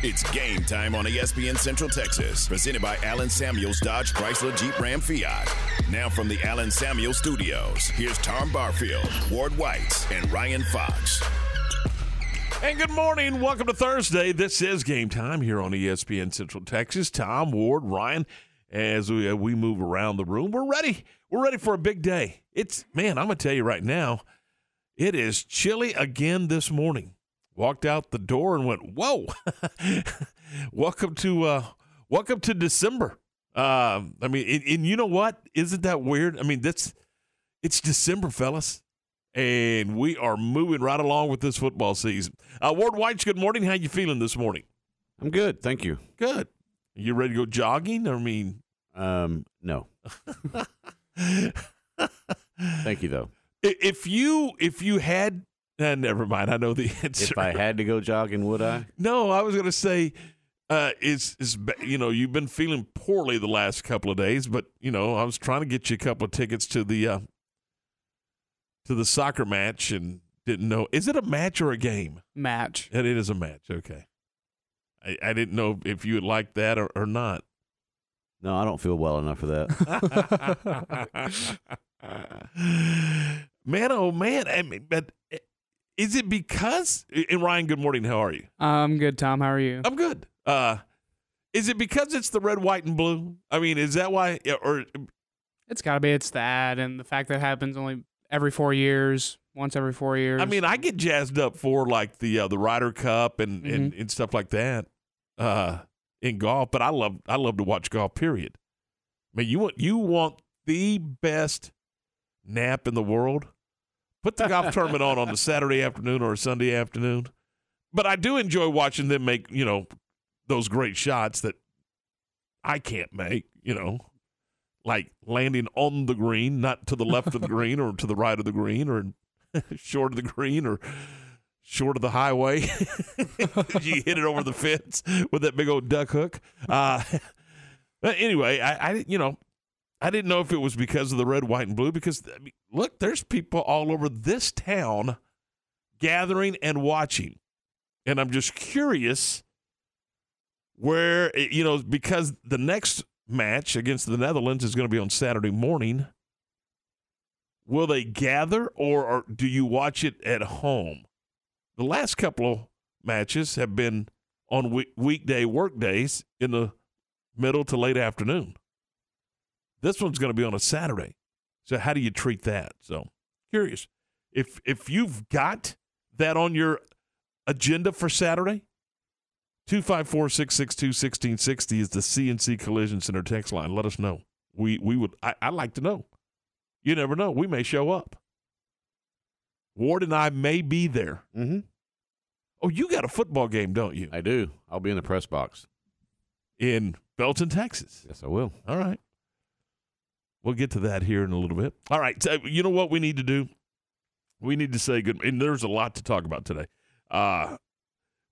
It's game time on ESPN Central Texas, presented by Allen Samuels Dodge Chrysler Jeep Ram Fiat. Now from the Allen Samuels Studios, here's Tom Barfield, Ward White, and Ryan Fox. And good morning. Welcome to Thursday. This is game time here on ESPN Central Texas. Tom, Ward, Ryan, as we, uh, we move around the room, we're ready. We're ready for a big day. It's, man, I'm going to tell you right now, it is chilly again this morning walked out the door and went, "Whoa, welcome to uh, welcome to December." Uh, I mean, and, and, you know what? Isn't that weird? I mean, that's it's December, fellas, and we are moving right along with this football season. Uh, Ward White, good morning. How you feeling this morning? I'm good, thank you. Good. You ready to go jogging? I mean, um, no. thank you though. If you if you had uh, never mind. I know the answer. If I had to go jogging, would I? No, I was going to say, uh, is is you know you've been feeling poorly the last couple of days, but you know I was trying to get you a couple of tickets to the uh, to the soccer match and didn't know is it a match or a game? Match. And it is a match. Okay. I, I didn't know if you would like that or, or not. No, I don't feel well enough for that. man, oh man! I mean, but is it because and Ryan, good morning. How are you? I'm good, Tom. How are you? I'm good. Uh is it because it's the red, white, and blue? I mean, is that why or it's gotta be it's that and the fact that it happens only every four years, once every four years. I mean, I get jazzed up for like the uh, the Ryder Cup and, mm-hmm. and, and stuff like that. Uh in golf, but I love I love to watch golf, period. I mean you want you want the best nap in the world Put the golf tournament on on a Saturday afternoon or a Sunday afternoon. But I do enjoy watching them make, you know, those great shots that I can't make, you know, like landing on the green, not to the left of the green or to the right of the green or short of the green or short of the highway. you hit it over the fence with that big old duck hook. Uh, anyway, I, I, you know, I didn't know if it was because of the red, white, and blue. Because I mean, look, there's people all over this town gathering and watching, and I'm just curious where eh, you know because the next match against the Netherlands is going to be on Saturday morning. Will they gather, or, or do you watch it at home? The last couple of matches have been on week- weekday work days in the middle to late afternoon. This one's going to be on a Saturday. So how do you treat that? So curious. If if you've got that on your agenda for Saturday, 254-662-1660 is the CNC Collision Center text line. Let us know. We we would I, I'd like to know. You never know. We may show up. Ward and I may be there. Mm-hmm. Oh, you got a football game, don't you? I do. I'll be in the press box. In Belton, Texas. Yes, I will. All right. We'll get to that here in a little bit. All right. So you know what we need to do? We need to say good. And there's a lot to talk about today. Uh,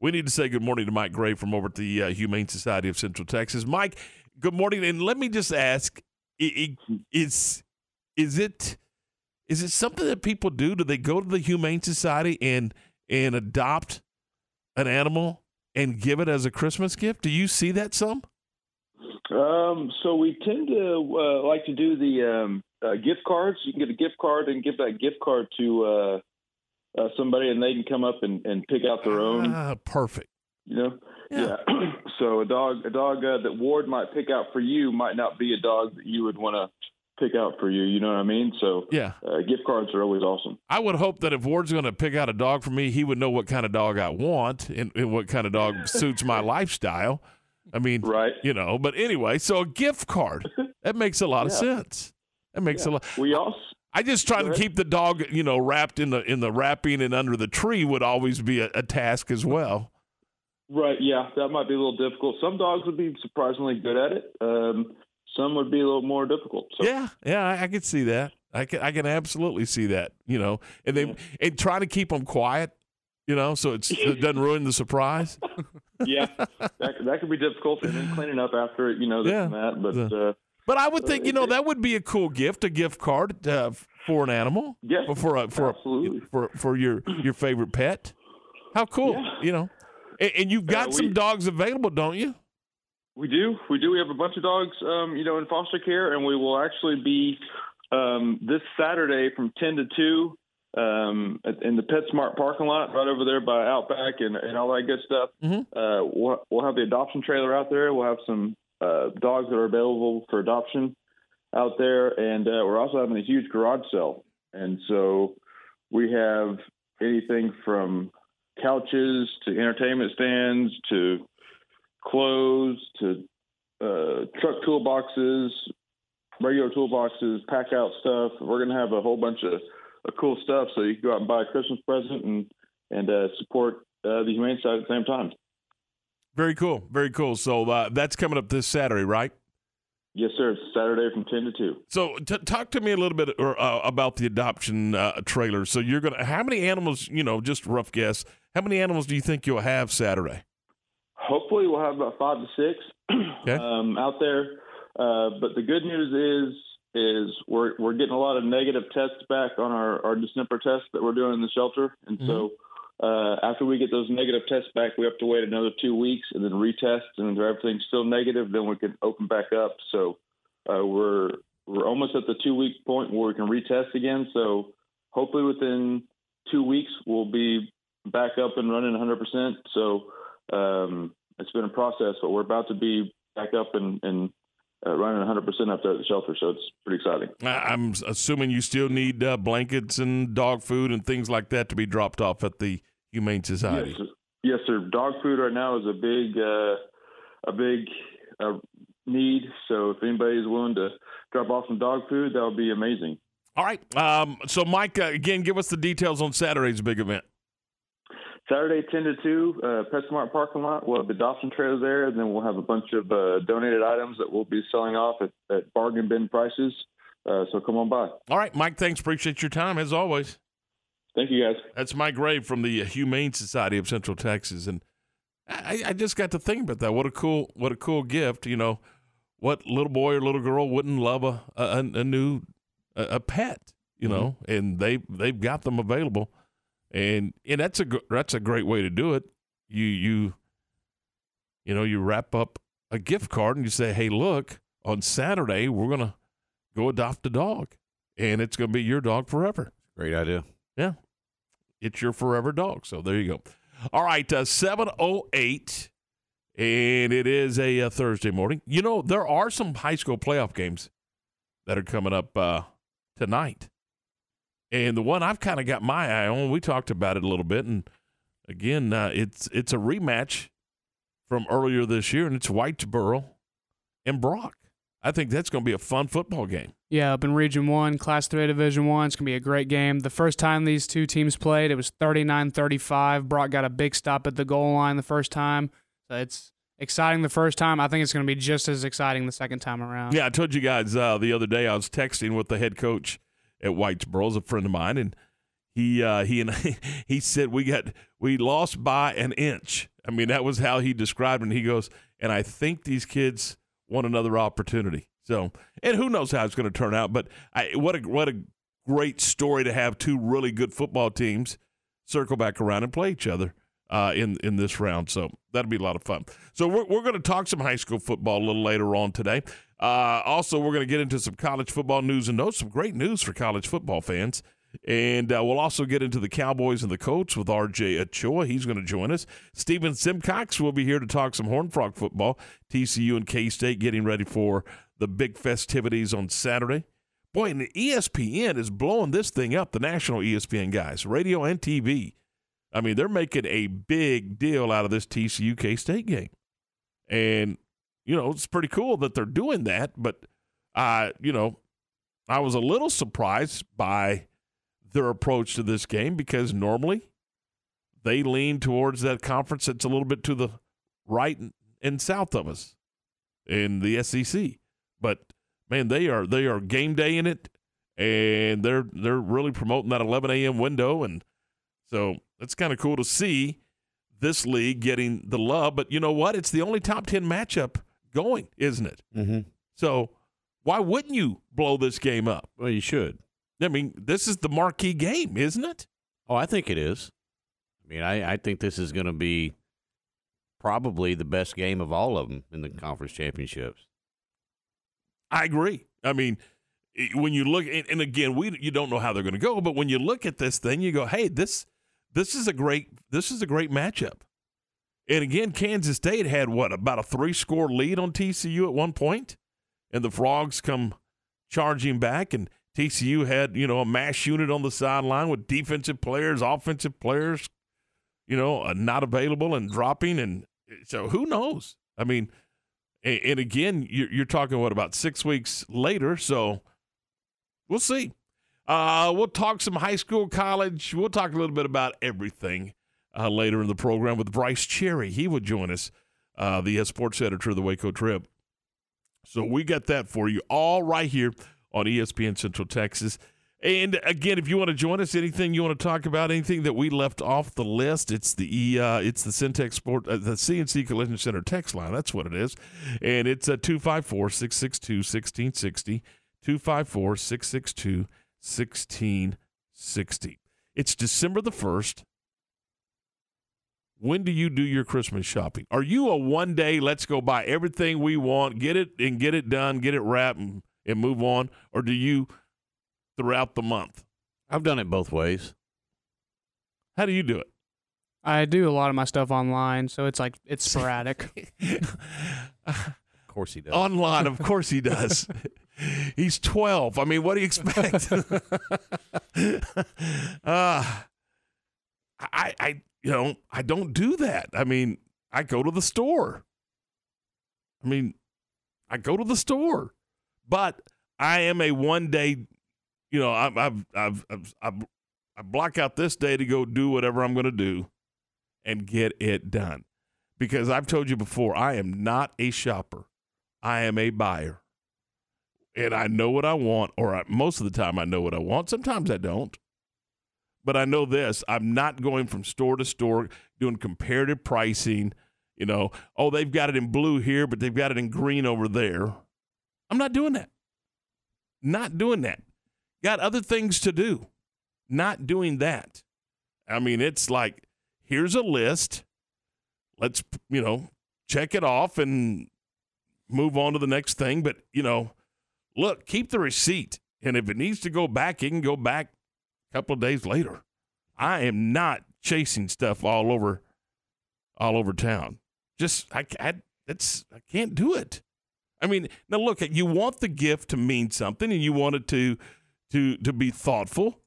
we need to say good morning to Mike Gray from over at the uh, Humane Society of Central Texas. Mike, good morning. And let me just ask: is is it is it something that people do? Do they go to the Humane Society and and adopt an animal and give it as a Christmas gift? Do you see that some? Um, so we tend to uh, like to do the um, uh, gift cards. You can get a gift card and give that gift card to uh, uh somebody, and they can come up and, and pick out their own. Ah, perfect. You know, yeah. yeah. so a dog, a dog uh, that Ward might pick out for you might not be a dog that you would want to pick out for you. You know what I mean? So yeah, uh, gift cards are always awesome. I would hope that if Ward's going to pick out a dog for me, he would know what kind of dog I want and, and what kind of dog suits my lifestyle. I mean, right? You know, but anyway, so a gift card that makes a lot yeah. of sense. That makes yeah. a lot. We also. I just try to keep the dog, you know, wrapped in the in the wrapping and under the tree would always be a, a task as well. Right. Yeah, that might be a little difficult. Some dogs would be surprisingly good at it. Um, some would be a little more difficult. So. Yeah. Yeah, I, I could see that. I can I can absolutely see that. You know, and they and trying to keep them quiet. You know, so it's, it doesn't ruin the surprise. yeah, that, that could be difficult, and then cleaning up after it, you know this Yeah. and that. But uh, But I would think you know that would be a cool gift, a gift card uh, for an animal. Yeah, for a, for absolutely. A, for for your your favorite pet. How cool, Yeah. you know. And, and you've got Uh, some dogs available, don't you? We do. We do. We have a bunch of dogs, um, you know, in foster care, and we will actually be um, this Saturday from 10 to 2 um, at- in the PetSmart parking lot right over there by Outback and, and all that good stuff. Mhm. Uh, we'll, we'll have the adoption trailer out there. We'll have some uh, dogs that are available for adoption out there, and uh, we're also having a huge garage sale. And so we have anything from couches to entertainment stands to clothes to uh, truck toolboxes, regular toolboxes, pack out stuff. We're going to have a whole bunch of, of cool stuff so you can go out and buy a Christmas present and and uh, support uh, the humane side at the same time. Very cool, very cool. So uh, that's coming up this Saturday, right? Yes, sir. It's Saturday from ten to two. So t- talk to me a little bit or, uh, about the adoption uh, trailer. So you're gonna how many animals? You know, just rough guess. How many animals do you think you'll have Saturday? Hopefully, we'll have about five to six Okay. um, out there. Uh, but the good news is is we're we're getting a lot of negative tests back on our our December tests that we're doing in the shelter, and so uh, after we get those negative tests back, we have to wait another two weeks and then retest, and if everything's still negative, then we can open back up. So uh, we're we're almost at the two week point where we can retest again. So hopefully within two weeks we'll be back up and running 100%. So um, it's been a process, but we're about to be back up and, and uh, running 100% up there at the shelter. So it's pretty exciting. I'm assuming you still need uh, blankets and dog food and things like that to be dropped off at the Humane Society. Yes, sir. yes, sir. Dog food right now is a big, uh, a big uh, need. So if anybody is willing to drop off some dog food, that would be amazing. All right. Um, so, Mike, uh, again, give us the details on Saturday's big event. Saturday, 10 to 2, uh, PetSmart parking lot. We'll have the adoption trailer there, and then we'll have a bunch of uh, donated items that we'll be selling off at, at bargain bin prices. Uh, so come on by. All right, Mike, thanks. Appreciate your time as always. Thank you, guys. That's Mike Grave from the Humane Society of Central Texas, and I, I just got to think about that. What a cool, what a cool gift. You know, what little boy or little girl wouldn't love a a, a new a, a pet? You know, and they they've got them available, and and that's a that's a great way to do it. You you you know you wrap up a gift card and you say, hey, look, on Saturday we're gonna go adopt a dog, and it's gonna be your dog forever Great idea. Yeah, it's your forever dog. So there you go. All right, uh, 708, and it is a, uh Thursday morning. You know, there are some high school playoff games that are coming up uh, tonight. And the one I've kind of got my eye on, we talked about it a little bit. And again, uh, it's it's a rematch from earlier this year, and it's Whitesboro and Brock. I think that's going to be a fun football game. Yeah, up in Region 1, Class 3 Division 1. It's going to be a great game. The first time these two teams played, it was 39 35. Brock got a big stop at the goal line the first time. So it's exciting the first time. I think it's going to be just as exciting the second time around. Yeah, I told you guys uh, the other day I was texting with the head coach at Whitesboro, is a friend of mine, and he uh, he and he said we got we lost by an inch. I mean, that was how he described it. And he goes, and I think these kids want another opportunity. So, and who knows how it's going to turn out? But I, what a what a great story to have two really good football teams circle back around and play each other uh, in in this round. So that'll be a lot of fun. So we're we're going to talk some high school football a little later on today. Uh, also, we're going to get into some college football news and notes. Some great news for college football fans. And uh, we'll also get into the Cowboys and the Colts with RJ Ochoa. He's going to join us. Stephen Simcox will be here to talk some Horn Frog football. TCU and K State getting ready for the big festivities on Saturday. Boy, and ESPN is blowing this thing up, the national ESPN guys, radio and TV. I mean, they're making a big deal out of this TCU K State game. And, you know, it's pretty cool that they're doing that. But, uh, you know, I was a little surprised by their approach to this game because normally they lean towards that conference that's a little bit to the right and- south of us in the SEC. But man, they are they are game day in it. and they're they're really promoting that 11 a.m. window, and so it's kind of cool to see this league getting the love. But you know what? It's the only top 10 matchup going, isn't it? Mm-hmm. So why wouldn't you blow this game up? Well, you should. I mean, this is the marquee game, isn't it? Oh, I think it is. I mean, I, I think this is going to be probably the best game of all of them in the conference championships. I agree. I mean, when you look, and, and again, we you don't know how they're going to go, but when you look at this thing, you go, "Hey, this this is a great this is a great matchup." And again, Kansas State had what about a three score lead on TCU at one point, and the Frogs come charging back, and TCU had you know a mass unit on the sideline with defensive players, offensive players, you know, uh, not available and dropping, and so who knows? I mean, and, and again, you're, you're talking what about six weeks later? So we'll see. Uh, we'll talk some high school, college. We'll talk a little bit about everything uh, later in the program with Brice Cherry. He would join us, uh, the sports editor of the Waco Trib. So we got that for you all right here on ESPN Central Texas. And again, if you want to join us, anything you want to talk about, anything that we left off the list, it's the uh, it's the Syntex Sport, uh, the CNC Collision Center text line. That's what it is, and it's uh, 254 662 1660. 254 662 1660. It's December the 1st. When do you do your Christmas shopping? Are you a one day, let's go buy everything we want, get it and get it done, get it wrapped and, and move on? Or do you throughout the month? I've done it both ways. How do you do it? I do a lot of my stuff online, so it's like it's sporadic. Of course he does. Online, of course he does. He's 12. I mean, what do you expect? uh, I, I, you know, I don't do that. I mean, I go to the store. I mean, I go to the store, but I am a one day, you know, I've, I've, I've, I've, I've I block out this day to go do whatever I'm going to do and get it done. Because I've told you before, I am not a shopper. I am a buyer. And I know what I want, or I, most of the time I know what I want. Sometimes I don't. But I know this I'm not going from store to store doing comparative pricing. You know, oh, they've got it in blue here, but they've got it in green over there. I'm not doing that. Not doing that. Got other things to do. Not doing that. I mean, it's like, here's a list. Let's, you know, check it off and move on to the next thing. But, you know, look, keep the receipt. And if it needs to go back, it can go back couple of days later. I am not chasing stuff all over all over town. Just I, I that's I can't do it. I mean, now look, you want the gift to mean something and you want it to to to be thoughtful.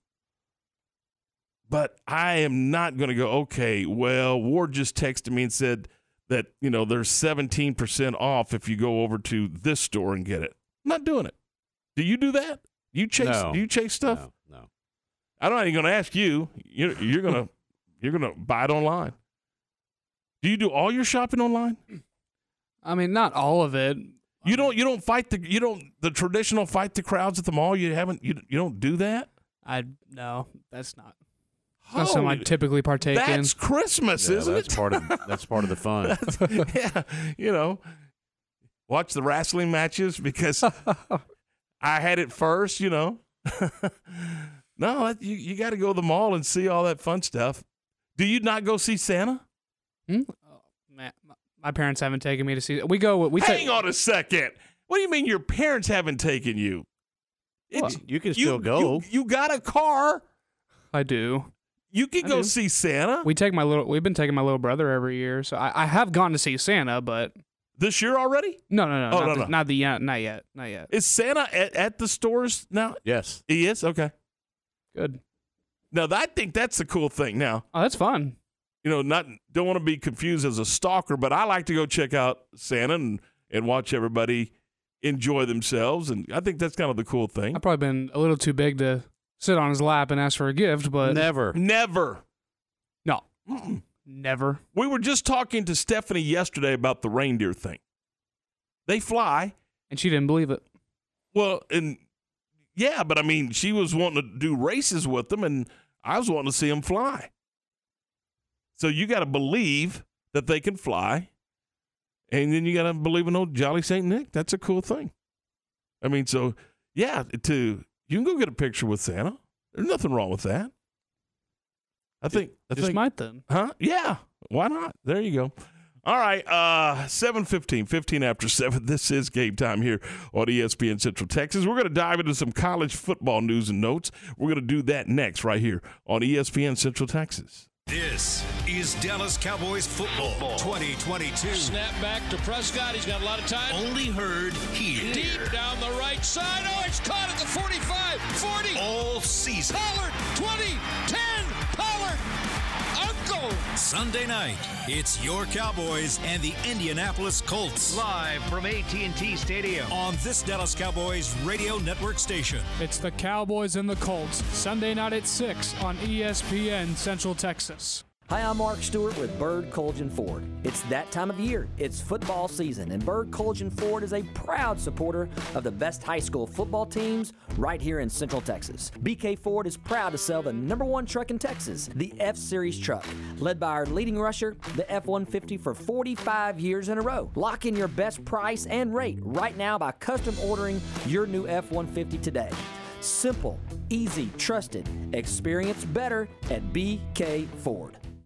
But I am not going to go, okay, well, Ward just texted me and said that, you know, there's 17% off if you go over to this store and get it. I'm not doing it. Do you do that? You chase No. do you chase stuff? No. I'm not even going to ask you. You're, you're going to you're going to buy it online. Do you do all your shopping online? I mean, not all of it. You don't you don't fight the you don't the traditional fight the crowds at the mall. You haven't you you don't do that. I no, that's not. Not something I typically partake in. that's Christmas, Yeah, isn't that's it? part of that's part of the fun. yeah, you know, watch the wrestling matches because I had it first. You know, no, you you got to go to the mall and see all that fun stuff. Do you not go see Santa? Hmm? Oh, man, my- my parents haven't taken me to see. We go. We Hang take. on a second. What do you mean your parents haven't taken you? It's- you can still go. You, you got a car. I do. You can I go do. see Santa We take my little. We've been taking my little brother every year, so I, I have gone to see Santa, but this year already. no, no, no, Oh, not, no, the, no. not the yet, not yet, not yet. Is Santa at, at the stores now? yes. He is okay. Good. Now I think that's the cool thing. Now Oh, that's fun. you know, not don't want to be confused as a stalker, but I like to go check out Santa and, and watch everybody enjoy themselves, and I think that's kind of the cool thing. I've probably been a little too big to sit on his lap and ask for a gift, but Never. Never. no, Mm-mm. never. We were just talking to Stephanie yesterday about the reindeer thing. They fly And she didn't believe it. well, and Yeah, but I mean, she was wanting to do races with them, and I was wanting to see them fly. So you got to believe that they can fly, and then you got to believe in old Jolly Saint Nick. That's a cool thing. I mean, so yeah, to you can go get a picture with Santa. There's nothing wrong with that. I think. I Just think. might then. Huh? Yeah. Why not? There you go. All right. Uh 715, 15 after 7. This is game time here on ESPN Central Texas. We're going to dive into some college football news and notes. We're going to do that next right here on ESPN Central Texas. This is Dallas Cowboys football 2022. Snap back to Prescott. He's got a lot of time. Only heard here. Deep down the right side. Oh, it's caught at the 45, 40. All season. Pollard, 20, 10. Pollard, Uncle. Sunday night, it's your Cowboys and the Indianapolis Colts. Live from AT&T Stadium. On this Dallas Cowboys radio network station. It's the Cowboys and the Colts, Sunday night at 6 on ESPN Central Texas. Hi, I'm Mark Stewart with Bird Kultgen Ford. It's that time of year. It's football season, and Bird Kultgen Ford is a proud supporter of the best high school football teams right here in Central Texas. BK Ford is proud to sell the number one truck in Texas, the F Series truck, led by our leading rusher, the F 150, for 45 years in a row. Lock in your best price and rate right now by custom ordering your new F 150 today. Simple, easy, trusted. Experience better at BK Ford.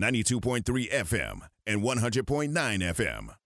92.3 FM, and 100.9 FM.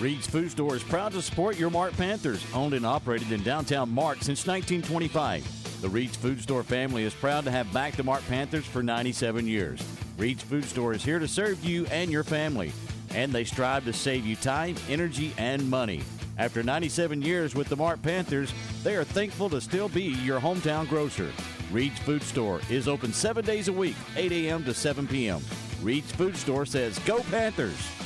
Reed's Food Store is proud to support your Mart Panthers, owned and operated in downtown Mart since 1925. The Reed's Food Store family is proud to have backed the Mart Panthers for 97 years. Reed's Food Store is here to serve you and your family, and they strive to save you time, energy, and money. After 97 years with the Mart Panthers, they are thankful to still be your hometown grocer. Reed's Food Store is open seven days a week, 8 a.m. to 7 p.m. Reed's Food Store says, Go Panthers!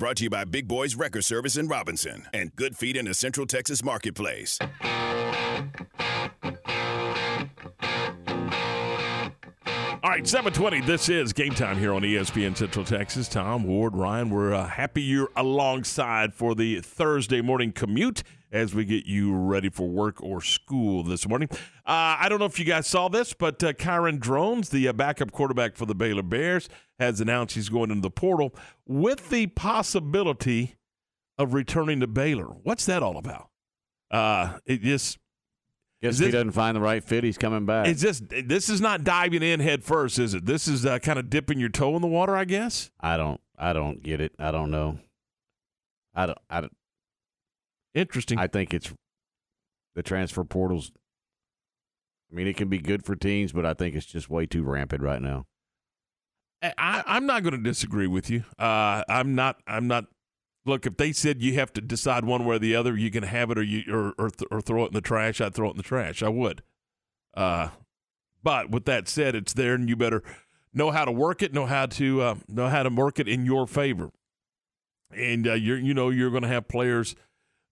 brought to you by Big Boys Record Service in Robinson and Good Feet in the Central Texas Marketplace. All right, 720. This is game time here on ESPN Central Texas. Tom, Ward, Ryan, we're uh, happy you're alongside for the Thursday morning commute as we get you ready for work or school this morning. Uh, I don't know if you guys saw this, but uh, Kyron Drones, the uh, backup quarterback for the Baylor Bears, has announced he's going into the portal with the possibility of returning to Baylor. What's that all about? Uh, it just Guess Is if he doesn't find the right fit, he's coming back. it's just this is not diving in head first, is it? This is uh, kind of dipping your toe in the water, I guess. I don't. I don't get it. I don't know. I don't. I don't. Interesting. I think it's the transfer portals. I mean, it can be good for teams, but I think it's just way too rampant right now. I, I'm not going to disagree with you. Uh, I'm not. I'm not. Look, if they said you have to decide one way or the other, you can have it or you or or, th- or throw it in the trash. I'd throw it in the trash. I would. Uh, but with that said, it's there, and you better know how to work it. Know how to uh, know how to work it in your favor. And uh, you're you know you're going to have players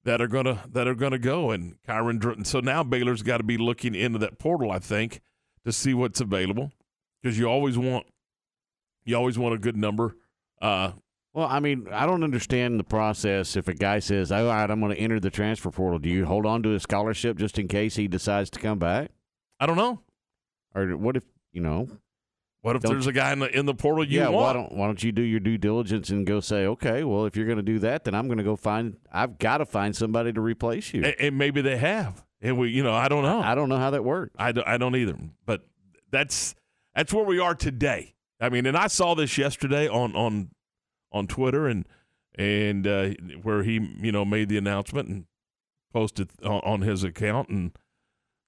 that are gonna that are gonna go and Kyron. Dr- So now Baylor's got to be looking into that portal, I think, to see what's available because you always want you always want a good number. Uh, Well, I mean, I don't understand the process. If a guy says, "All right, I'm going to enter the transfer portal," do you hold on to his scholarship just in case he decides to come back? I don't know. Or what if you know? What if Don't there's a guy in the in the portal you yeah, want? why don't why don't you do your due diligence and go say, okay, well, if you're going to do that, then I'm going to go find. I've got to find somebody to replace you. and, and maybe they have, and we, you know, I don't know. I don't know how that works. I don't, I don't either. But that's that's where we are today. I mean, and I saw this yesterday on on on Twitter and and uh, where he you know made the announcement and posted on, on his account, and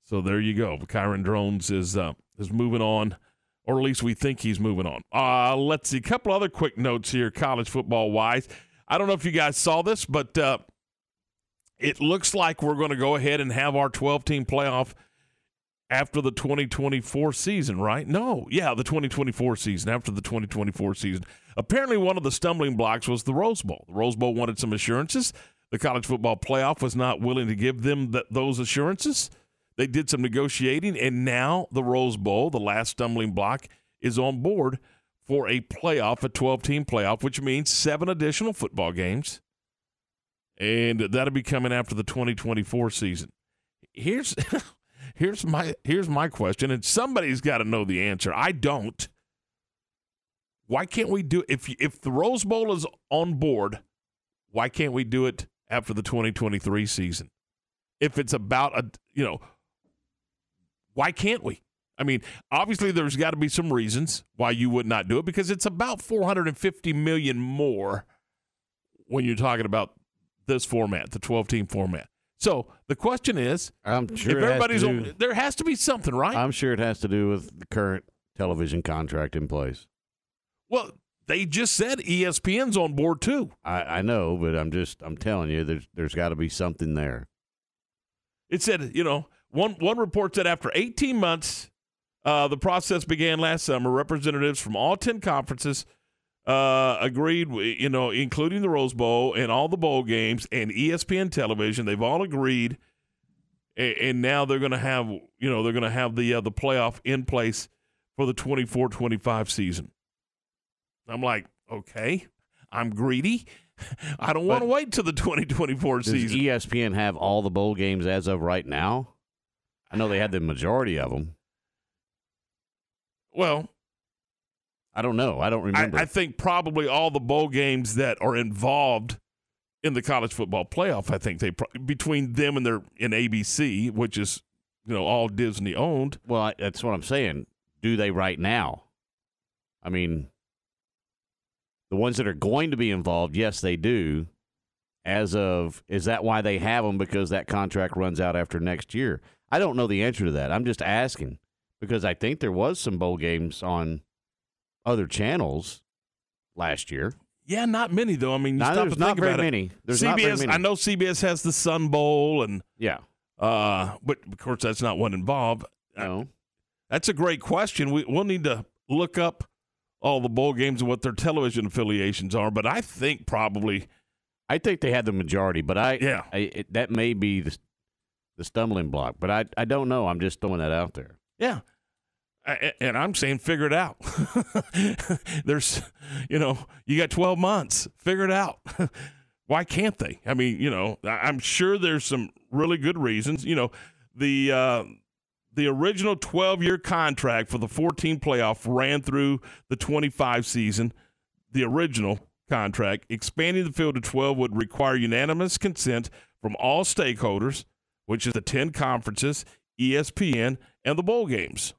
so there you go. Kyron Drones is uh, is moving on, or at least we think he's moving on. Uh, let's see, a couple other quick notes here, college football wise. I don't know if you guys saw this, but uh, it looks like we're going to go ahead and have our 12 team playoff after the 2024 season, right? No, yeah, the 2024 season, after the 2024 season. Apparently, one of the stumbling blocks was the Rose Bowl. The Rose Bowl wanted some assurances. The college football playoff was not willing to give them th- those assurances. They did some negotiating, and now the Rose Bowl, the last stumbling block, is on board for a playoff, a 12 team playoff, which means seven additional football games. And that'll be coming after the 2024 season. Here's here's my here's my question, and somebody's got to know the answer. I don't. Why can't we do if if the Rose Bowl is on board? Why can't we do it after the 2023 season? If it's about a you know, why can't we? I mean, obviously there's got to be some reasons why you would not do it because it's about 450 million more when you're talking about this format, the 12 team format. So the question is, I'm sure if it has everybody's do- on, there has to be something, right? I'm sure it has to do with the current television contract in place. well, they just said ESPN's on board too. I, I know, but I'm just I'm telling you, there's there's got to be something there. It said, you know, one one report said after 18 months, uh, the process began last summer. Representatives from all 10 conferences uh, agreed, you know, including the Rose Bowl and all the bowl games and ESPN television. They've all agreed, and, and now they're going to have, you know, they're going to have the uh, the playoff in place for the 24-25 season. I'm like, okay, I'm greedy. I don't want to wait till the 2024 Does season. ESPN have all the bowl games as of right now? I know they had the majority of them. well, I don't know. I don't I, remember. I think probably all the bowl games that are involved in the college football playoff. I think they pro- between them and their in ABC, which is you know all Disney owned. well, I, that's what I'm saying. Do they right now? I mean, the ones that are going to be involved, yes, they do. As of, is that why they have them? Because that contract runs out after next year. I don't know the answer to that. I'm just asking because I think there was some bowl games on other channels last year. Yeah, not many though. I mean, you stop there's and not think very about it. many. There's CBS, many. I know CBS has the Sun Bowl, and Yeah. uh, but of course that's not one involved. No. That's a great question. We, we'll need to look up all the bowl games and what their television affiliations are. But I think probably I think they had the majority, but I Yeah. I, it, that may be the, the stumbling block. But I I don't know. I'm just throwing that out there. Yeah. I, and I'm saying figure it out. There's, you know, you got 12 months. Figure it out. Why can't they? I mean, you know, I'm sure there's some really good reasons. You know, the uh, the original 12 year contract for the 14 playoff ran through the 25 season. The original contract expanding the field to 12 would require unanimous consent from all stakeholders, which is the 10 conferences, ESPN, and the bowl games.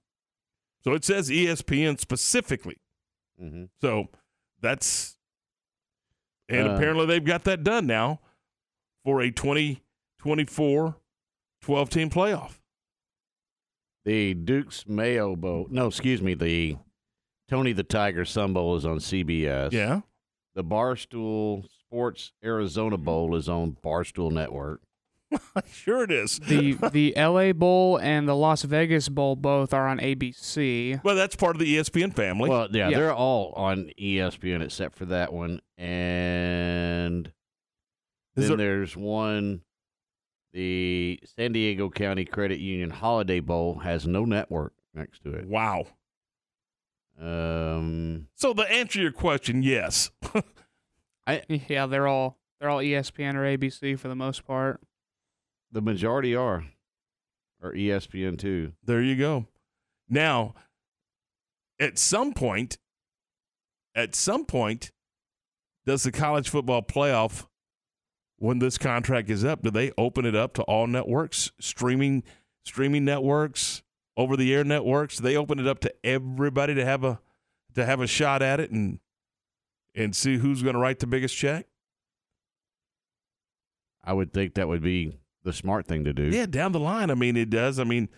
So it says ESPN specifically. Mm-hmm. So that's, and Uh, apparently they've got that done now for a 2024 12 team playoff. The Duke's Mayo Bowl. No, excuse me. The Tony the Tiger Sun Bowl is on CBS. Yeah. The Barstool Sports Arizona mm-hmm. Bowl is on Barstool Network. sure it is. The the LA Bowl and the Las Vegas Bowl both are on ABC. Well, that's part of the ESPN family. Well, yeah, Yeah. they're all on ESPN except for that one. And Is then there- there's one. The San Diego County Credit Union Holiday Bowl has no network next to it. Wow. Um, So the answer to your question, yes. I Yeah, they're all they're all ESPN or ABC for the most part. the majority are, or ESPN too. There you go. Now, at some point, at some point, does the college football playoff, when this contract is up, do they open it up to all networks, streaming, streaming networks, over the air networks? They open it up to everybody to have a to have a shot at it and and see who's going to write the biggest check? I would think that would be the smart thing to do. Yeah, down the line. I mean, it does. I mean,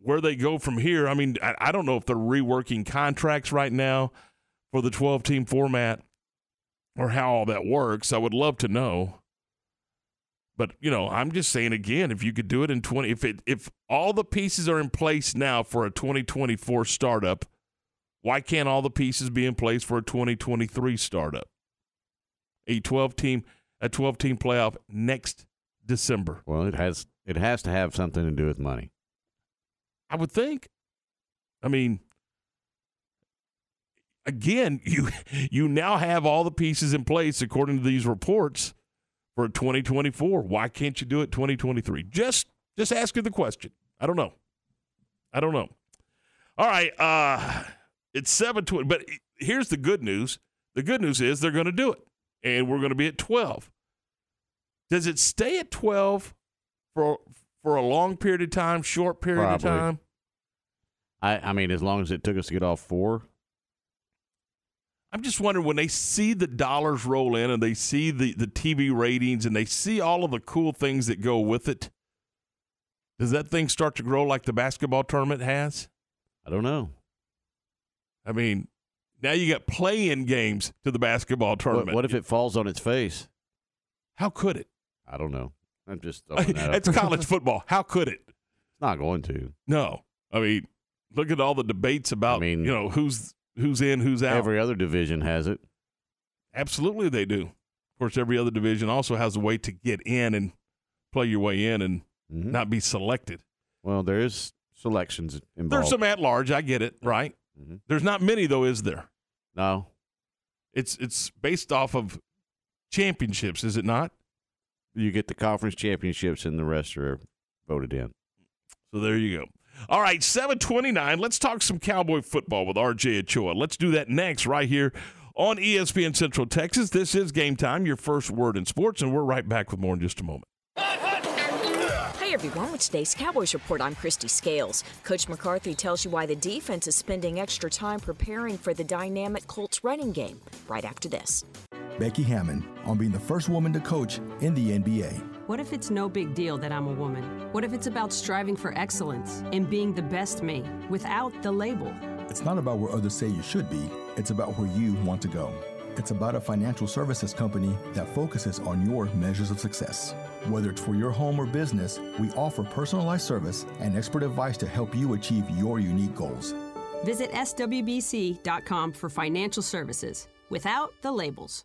where they go from here, I mean, I, I don't know if they're reworking contracts right now for the 12 team format or how all that works. I would love to know. But, you know, I'm just saying again, if you could do it in 20, if it, if all the pieces are in place now for a 2024 startup, why can't all the pieces be in place for a 2023 startup? A 12 team, a 12 team playoff next December. Well, it has it has to have something to do with money. I would think. I mean, again, you you now have all the pieces in place according to these reports for 2024. Why can't you do it 2023? Just just asking the question. I don't know. I don't know. All right, uh it's 720, but here's the good news. The good news is they're going to do it. And we're going to be at 12. Does it stay at 12 for for a long period of time, short period Probably. of time? I I mean, as long as it took us to get off four, I'm just wondering when they see the dollars roll in and they see the, the TV ratings and they see all of the cool things that go with it, does that thing start to grow like the basketball tournament has? I don't know. I mean, now you got play in games to the basketball tournament. what if it falls on its face? How could it? I don't know. I'm just throwing that up. it's college football. How could it? It's not going to. No. I mean, look at all the debates about, I mean- you know, who's who's in, who's out. Every other division has it. Absolutely, they do. Of course, every other division also has a way to get in and play your way in and Mhm. not be selected. Well, there is selections involved. There's some at large. I get it. Right. Mhm. There's not many though, is there? No, It's it's based off of championships, is it not? you get the conference championships, and the rest are voted in. So there you go. All right, 729. Let's talk some cowboy football with RJ Ochoa. Let's do that next, right here on ESPN Central Texas. This is game time, your first word in sports, and we're right back with more in just a moment. Hey everyone, with today's Cowboys Report, I'm Kristi Scales. Coach McCarthy tells you why the defense is spending extra time preparing for the dynamic Colts running game right after this. Becky Hammon on being the first woman to coach in the NBA. What if it's no big deal that I'm a woman? What if it's about striving for excellence and being the best me without the label? It's not about where others say you should be, it's about where you want to go. It's about a financial services company that focuses on your measures of success. Whether it's for your home or business, we offer personalized service and expert advice to help you achieve your unique goals. Visit swbc.com for financial services without the labels.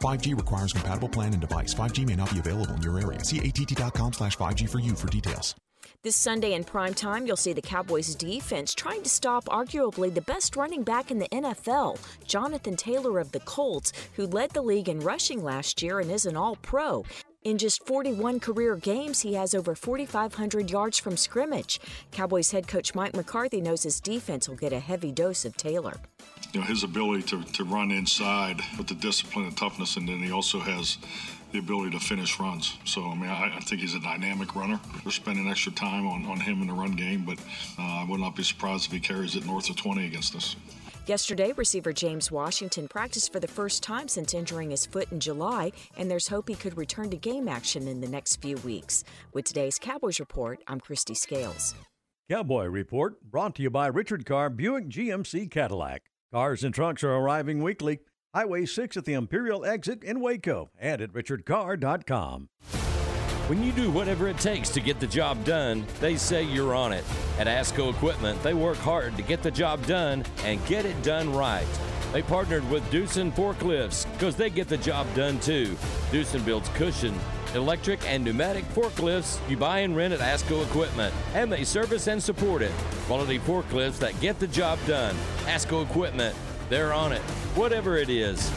5G requires compatible plan and device. 5G may not be available in your area. See att.com slash 5G for you for details. This Sunday in prime time, you'll see the Cowboys defense trying to stop arguably the best running back in the NFL, Jonathan Taylor of the Colts, who led the league in rushing last year and is an all pro. In just 41 career games, he has over 4,500 yards from scrimmage. Cowboys head coach Mike McCarthy knows his defense will get a heavy dose of Taylor. You know, his ability to, to run inside with the discipline and toughness, and then he also has the ability to finish runs. So, I mean, I, I think he's a dynamic runner. We're spending extra time on, on him in the run game, but uh, I would not be surprised if he carries it north of 20 against us. Yesterday, receiver James Washington practiced for the first time since injuring his foot in July, and there's hope he could return to game action in the next few weeks. With today's Cowboys Report, I'm Kristi Scales. Cowboy Report brought to you by Richard Carr Buick GMC Cadillac. Cars and trucks are arriving weekly. Highway 6 at the Imperial exit in Waco and at richardcarr.com. When you do whatever it takes to get the job done, they say you're on it. At ASCO Equipment, they work hard to get the job done and get it done right. They partnered with Doosan Forklifts because they get the job done too. Doosan builds cushion, electric, and pneumatic forklifts you buy and rent at ASCO Equipment, and they service and support it. Quality forklifts that get the job done. ASCO Equipment, they're on it, whatever it is.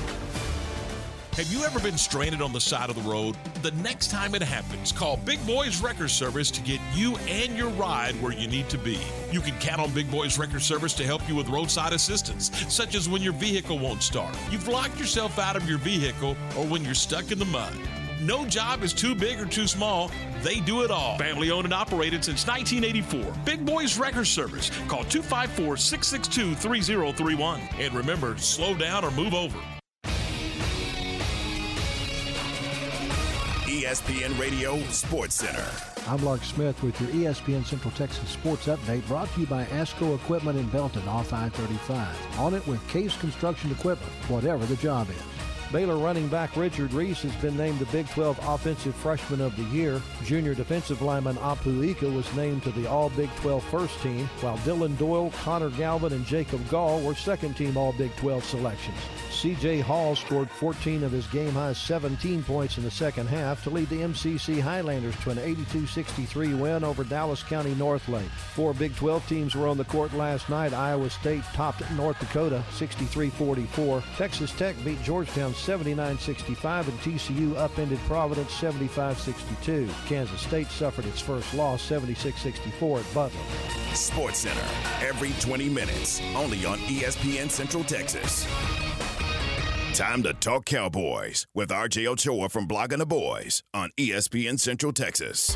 Have you ever been stranded on the side of the road? The next time it happens, call Big Boys Wrecker Service to get you and your ride where you need to be. You can count on Big Boys Wrecker Service to help you with roadside assistance, such as when your vehicle won't start, you've locked yourself out of your vehicle, or when you're stuck in the mud. No job is too big or too small. They do it all. Family owned and operated since 1984. Big Boys Wrecker Service. Call 254 662 3031. And remember, slow down or move over. ESPN Radio Sports Center. I'm Lark Smith with your ESPN Central Texas Sports Update brought to you by ASCO Equipment in Belton off I-35. On it with Case Construction Equipment, whatever the job is. Baylor running back Richard Reese has been named the Big 12 Offensive Freshman of the Year. Junior defensive lineman Apu Ika was named to the All Big 12 first team, while Dylan Doyle, Connor Galvin, and Jacob Gall were second team All Big 12 selections. CJ Hall scored 14 of his game high 17 points in the second half to lead the MCC Highlanders to an 82 63 win over Dallas County Northlake. Four Big 12 teams were on the court last night. Iowa State topped North Dakota 63 44. Texas Tech beat Georgetown 79 65, and TCU upended Providence 75 62. Kansas State suffered its first loss 76 64 at Butler. Sports Center, every 20 minutes, only on ESPN Central Texas. Time to talk Cowboys with RJ Ochoa from Blogging the Boys on ESPN Central Texas.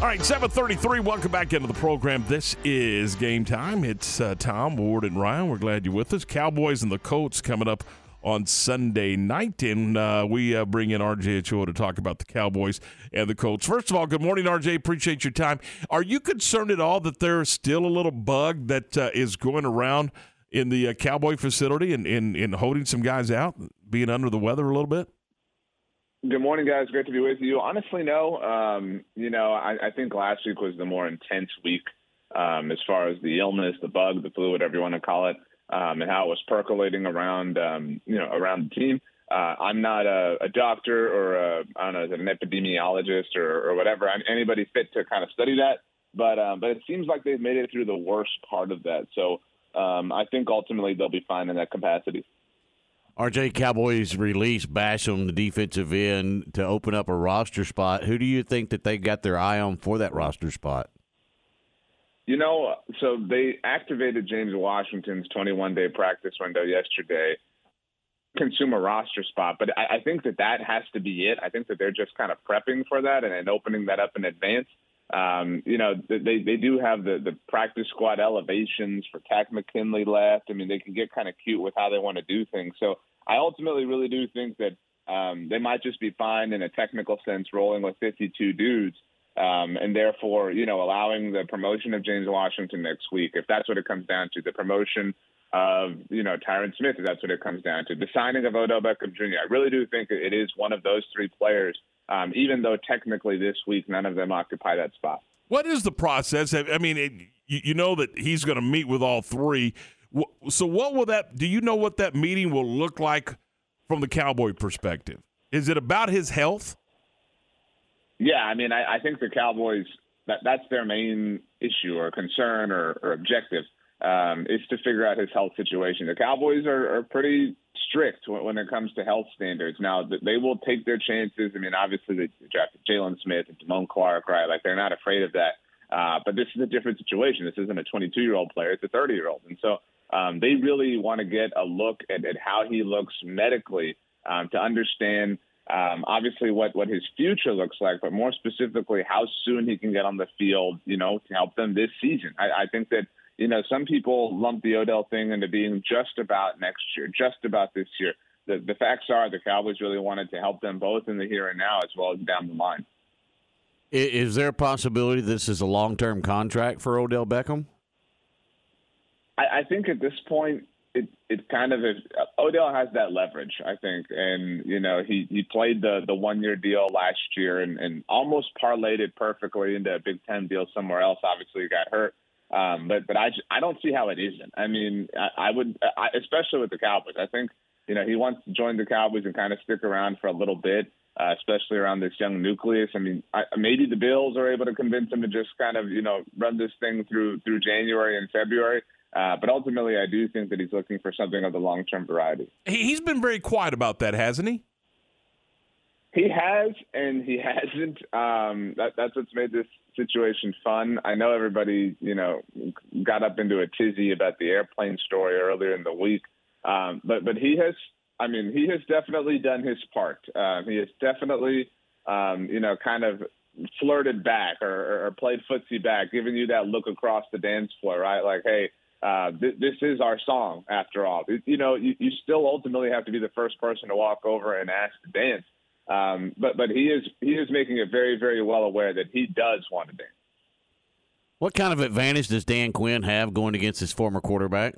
All right, 733. Welcome back into the program. This is game time. It's uh, Tom, Ward, and Ryan. We're glad you're with us. Cowboys and the Colts coming up on Sunday night, and uh, we uh, bring in RJ Ochoa to talk about the Cowboys and the Colts. First of all, good morning, RJ. Appreciate your time. Are you concerned at all that there's still a little bug that uh, is going around in the uh, Cowboy facility and in, in holding some guys out, being under the weather a little bit? Good morning, guys. Great to be with you. Honestly, no. Um, you know, I, I think last week was the more intense week um, as far as the illness, the bug, the flu, whatever you want to call it, um, and how it was percolating around, um, you know, around the team. Uh, I'm not a, a doctor or a, I don't know, an epidemiologist or, or whatever. I'm anybody fit to kind of study that, but um, but it seems like they've made it through the worst part of that. So um, I think ultimately they'll be fine in that capacity. RJ Cowboys release Basham, the defensive end, to open up a roster spot. Who do you think that they got their eye on for that roster spot? You know, so they activated James Washington's 21 day practice window yesterday, consumer roster spot. But I, I think that that has to be it. I think that they're just kind of prepping for that and, and opening that up in advance. Um, you know, they they do have the the practice squad elevations for Tack McKinley left. I mean, they can get kind of cute with how they want to do things. So I ultimately really do think that um, they might just be fine in a technical sense, rolling with 52 dudes. Um, and therefore, you know, allowing the promotion of James Washington next week, if that's what it comes down to, the promotion of, you know, Tyron Smith, if that's what it comes down to, the signing of Odell Beckham Jr. I really do think it is one of those three players, um, even though technically this week none of them occupy that spot. What is the process? I mean, it, you, you know that he's going to meet with all three. So, what will that? Do you know what that meeting will look like from the Cowboy perspective? Is it about his health? Yeah, I mean, I, I think the Cowboys that that's their main issue or concern or, or objective um, is to figure out his health situation. The Cowboys are, are pretty strict when, when, it comes to health standards. Now they will take their chances. I mean, obviously they drafted Jaylon Smith and Damone Clark, right? Like they're not afraid of that. Uh, but this is a different situation. This isn't a 22 year old player; it's a 30 year old, and so um, they really want to get a look at, at how he looks medically um, to understand um, obviously what, what his future looks like, but more specifically, how soon he can get on the field, you know, to help them this season. I, I think that, you know, some people lump the Odell thing into being just about next year, just about this year. The, the facts are the Cowboys really wanted to help them both in the here and now as well as down the line. Is there a possibility this is a long term contract for Odell Beckham? I, I think at this point, it it kind of is. Odell has that leverage, I think, and you know he he played the the one year deal last year and and almost parlayed it perfectly into a Big Ten deal somewhere else. Obviously, he got hurt, um, but but I I don't see how it isn't. I mean, I, I would, I, especially with the Cowboys. I think you know he wants to join the Cowboys and kind of stick around for a little bit. Uh, especially around this young nucleus. I mean, I, maybe the Bills are able to convince him to just kind of, you know, run this thing through through January and February. Uh, but ultimately, I do think that he's looking for something of the long term variety. He's been very quiet about that, hasn't he? He has, and he hasn't. Um, that, that's what's made this situation fun. I know everybody, you know, got up into a tizzy about the airplane story earlier in the week, um, but but he has. I mean, he has definitely done his part. Uh, he has definitely, um, you know, kind of flirted back or, or played footsie back, giving you that look across the dance floor, right? Like, hey, uh, th- this is our song after all. You know, you, you still ultimately have to be the first person to walk over and ask to dance. Um, but but he is he is making it very very well aware that he does want to dance. What kind of advantage does Dan Quinn have going against his former quarterback?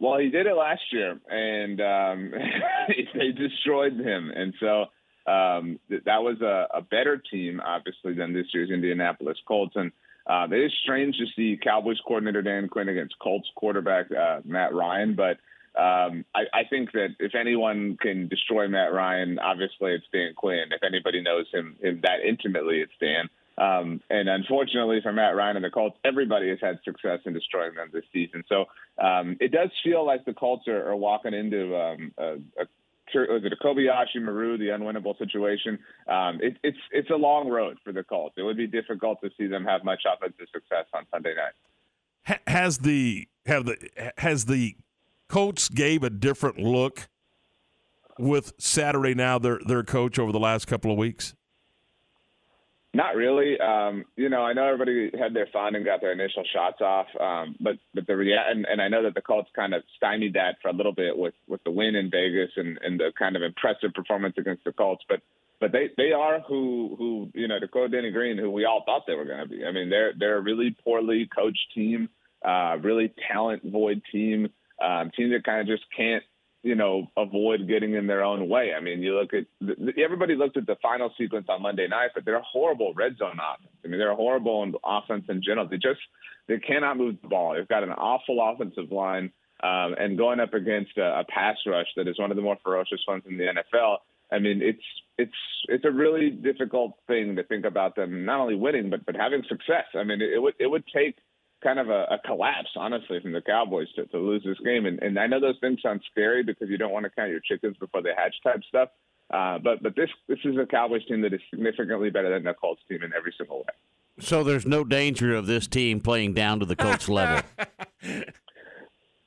Well, he did it last year, and um, they destroyed him, and so um, th- that was a, a better team, obviously, than this year's Indianapolis Colts. And uh, it is strange to see Cowboys coordinator Dan Quinn against Colts quarterback uh, Matt Ryan, but um, I, I think that if anyone can destroy Matt Ryan, obviously it's Dan Quinn. If anybody knows him, him that intimately, it's Dan. Um, and unfortunately for Matt Ryan and the Colts, everybody has had success in destroying them this season. So um, it does feel like the Colts are, are walking into um, a, a was it a Kobayashi Maru, the unwinnable situation? Um, it, it's it's a long road for the Colts. It would be difficult to see them have much offensive success on Sunday night. Has the have the has the Colts gave a different look with Saturday now their their coach over the last couple of weeks? Not really. Um, you know, I know everybody had their fun and got their initial shots off, um, but but the rea- and, and I know that the Colts kind of stymied that for a little bit with with the win in Vegas and, and the kind of impressive performance against the Colts, but but they they are who who you know to quote Denny Green, who we all thought they were going to be. I mean, they're they're a really poorly coached team, uh, really talent void team, um, team that kind of just can't you know, avoid getting in their own way. I mean, you look at everybody looked at the final sequence on Monday night, but they're horrible red zone offense. I mean, they're horrible in offense in general. They just they cannot move the ball. They've got an awful offensive line, um, and going up against a, a pass rush that is one of the more ferocious ones in the NFL. I mean, it's it's it's a really difficult thing to think about them not only winning but but having success. I mean, it, it would it would take kind of a, a, collapse, honestly, from the Cowboys to, to lose this game. And, and I know those things sound scary because you don't want to count your chickens before they hatch type stuff. Uh, but but this this is a Cowboys team that is significantly better than the Colts team in every single way. So there's no danger of this team playing down to the Colts level.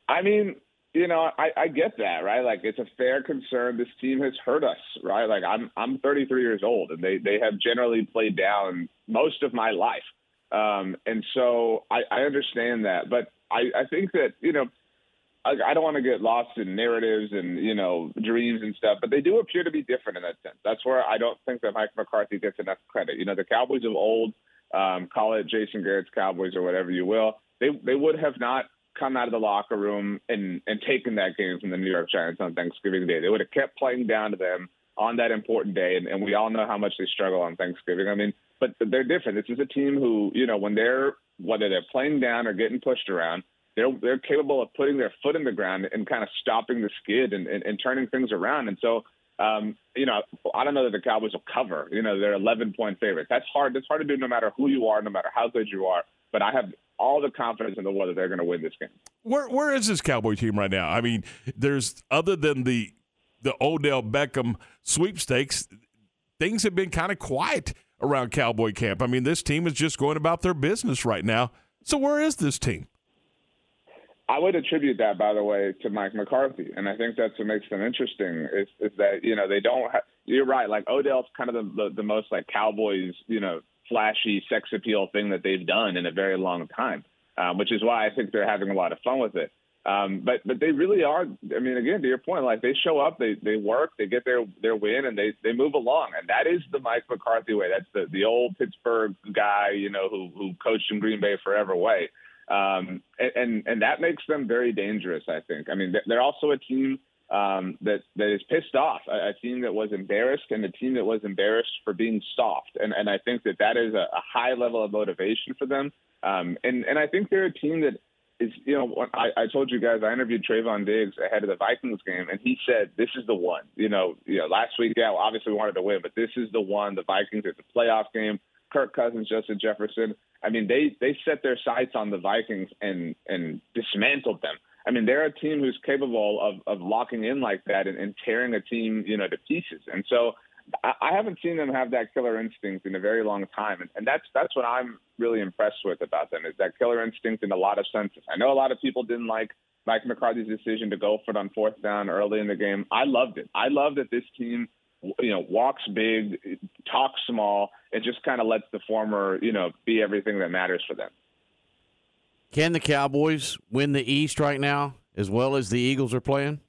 I mean, you know, I, I get that, right? Like it's a fair concern. This team has hurt us, right? Like I'm I'm 33 years old, and they they have generally played down most of my life. Um, and so I, I understand that, but I, I think that you know I, I don't want to get lost in narratives and you know dreams and stuff, but they do appear to be different in that sense. That's where I don't think that Mike McCarthy gets enough credit. You know, the Cowboys of old, um, call it Jason Garrett's Cowboys or whatever you will, they they would have not come out of the locker room and and taken that game from the New York Giants on Thanksgiving Day. They would have kept playing down to them on that important day, and, and we all know how much they struggle on Thanksgiving. I mean, but they're different. This is a team who, you know, when they're whether they're playing down or getting pushed around, they're they're capable of putting their foot in the ground and kind of stopping the skid and, and, and turning things around. And so, um, you know, I don't know that the Cowboys will cover. You know, they're 11 point favorites. That's hard. That's hard to do no matter who you are, no matter how good you are. But I have all the confidence in the world that they're going to win this game. Where where is this Cowboy team right now? I mean, there's other than the the Odell Beckham sweepstakes, things have been kind of quiet around Cowboy camp. I mean, this team is just going about their business right now. So where is this team? I would attribute that, by the way, to Mike McCarthy, and I think that's what makes them interesting. Is, is that you know they don't. Have, you're right. Like Odell's kind of the, the the most like Cowboys, you know, flashy sex appeal thing that they've done in a very long time, um, which is why I think they're having a lot of fun with it. Um, but but they really are. I mean, again, to your point, like they show up, they they work, they get their their win, and they they move along, and that is the Mike McCarthy way. That's the the old Pittsburgh guy, you know, who who coached in Green Bay forever way. Um, and, and, and that makes them very dangerous. I think. I mean, they're also a team um, that that is pissed off, a, a, team that was embarrassed, and a team that was embarrassed for being soft. And and I think that that is a, a high level of motivation for them. Um, and and I think they're a team that you know, I, I told you guys I interviewed Trevon Diggs ahead of the Vikings game, and he said this is the one. You know, you know, last week, yeah, obviously we wanted to win, but this is the one. The Vikings, it's a playoff game. Kirk Cousins, Justin Jefferson. I mean, they they set their sights on the Vikings and and dismantled them. I mean, they're a team who's capable of of locking in like that and, and tearing a team, you know, to pieces. And so I, haven't seen them have that killer instinct in a very long time, and, and that's that's what I'm really impressed with about them is that killer instinct in a lot of senses. I know a lot of people didn't like Mike McCarthy's decision to go for it on fourth down early in the game. I loved it. I love that this team you know, walks big, talks small, and just kind of lets the former, you know, be everything that matters for them. Can the Cowboys win the East right now as well as the Eagles are playing?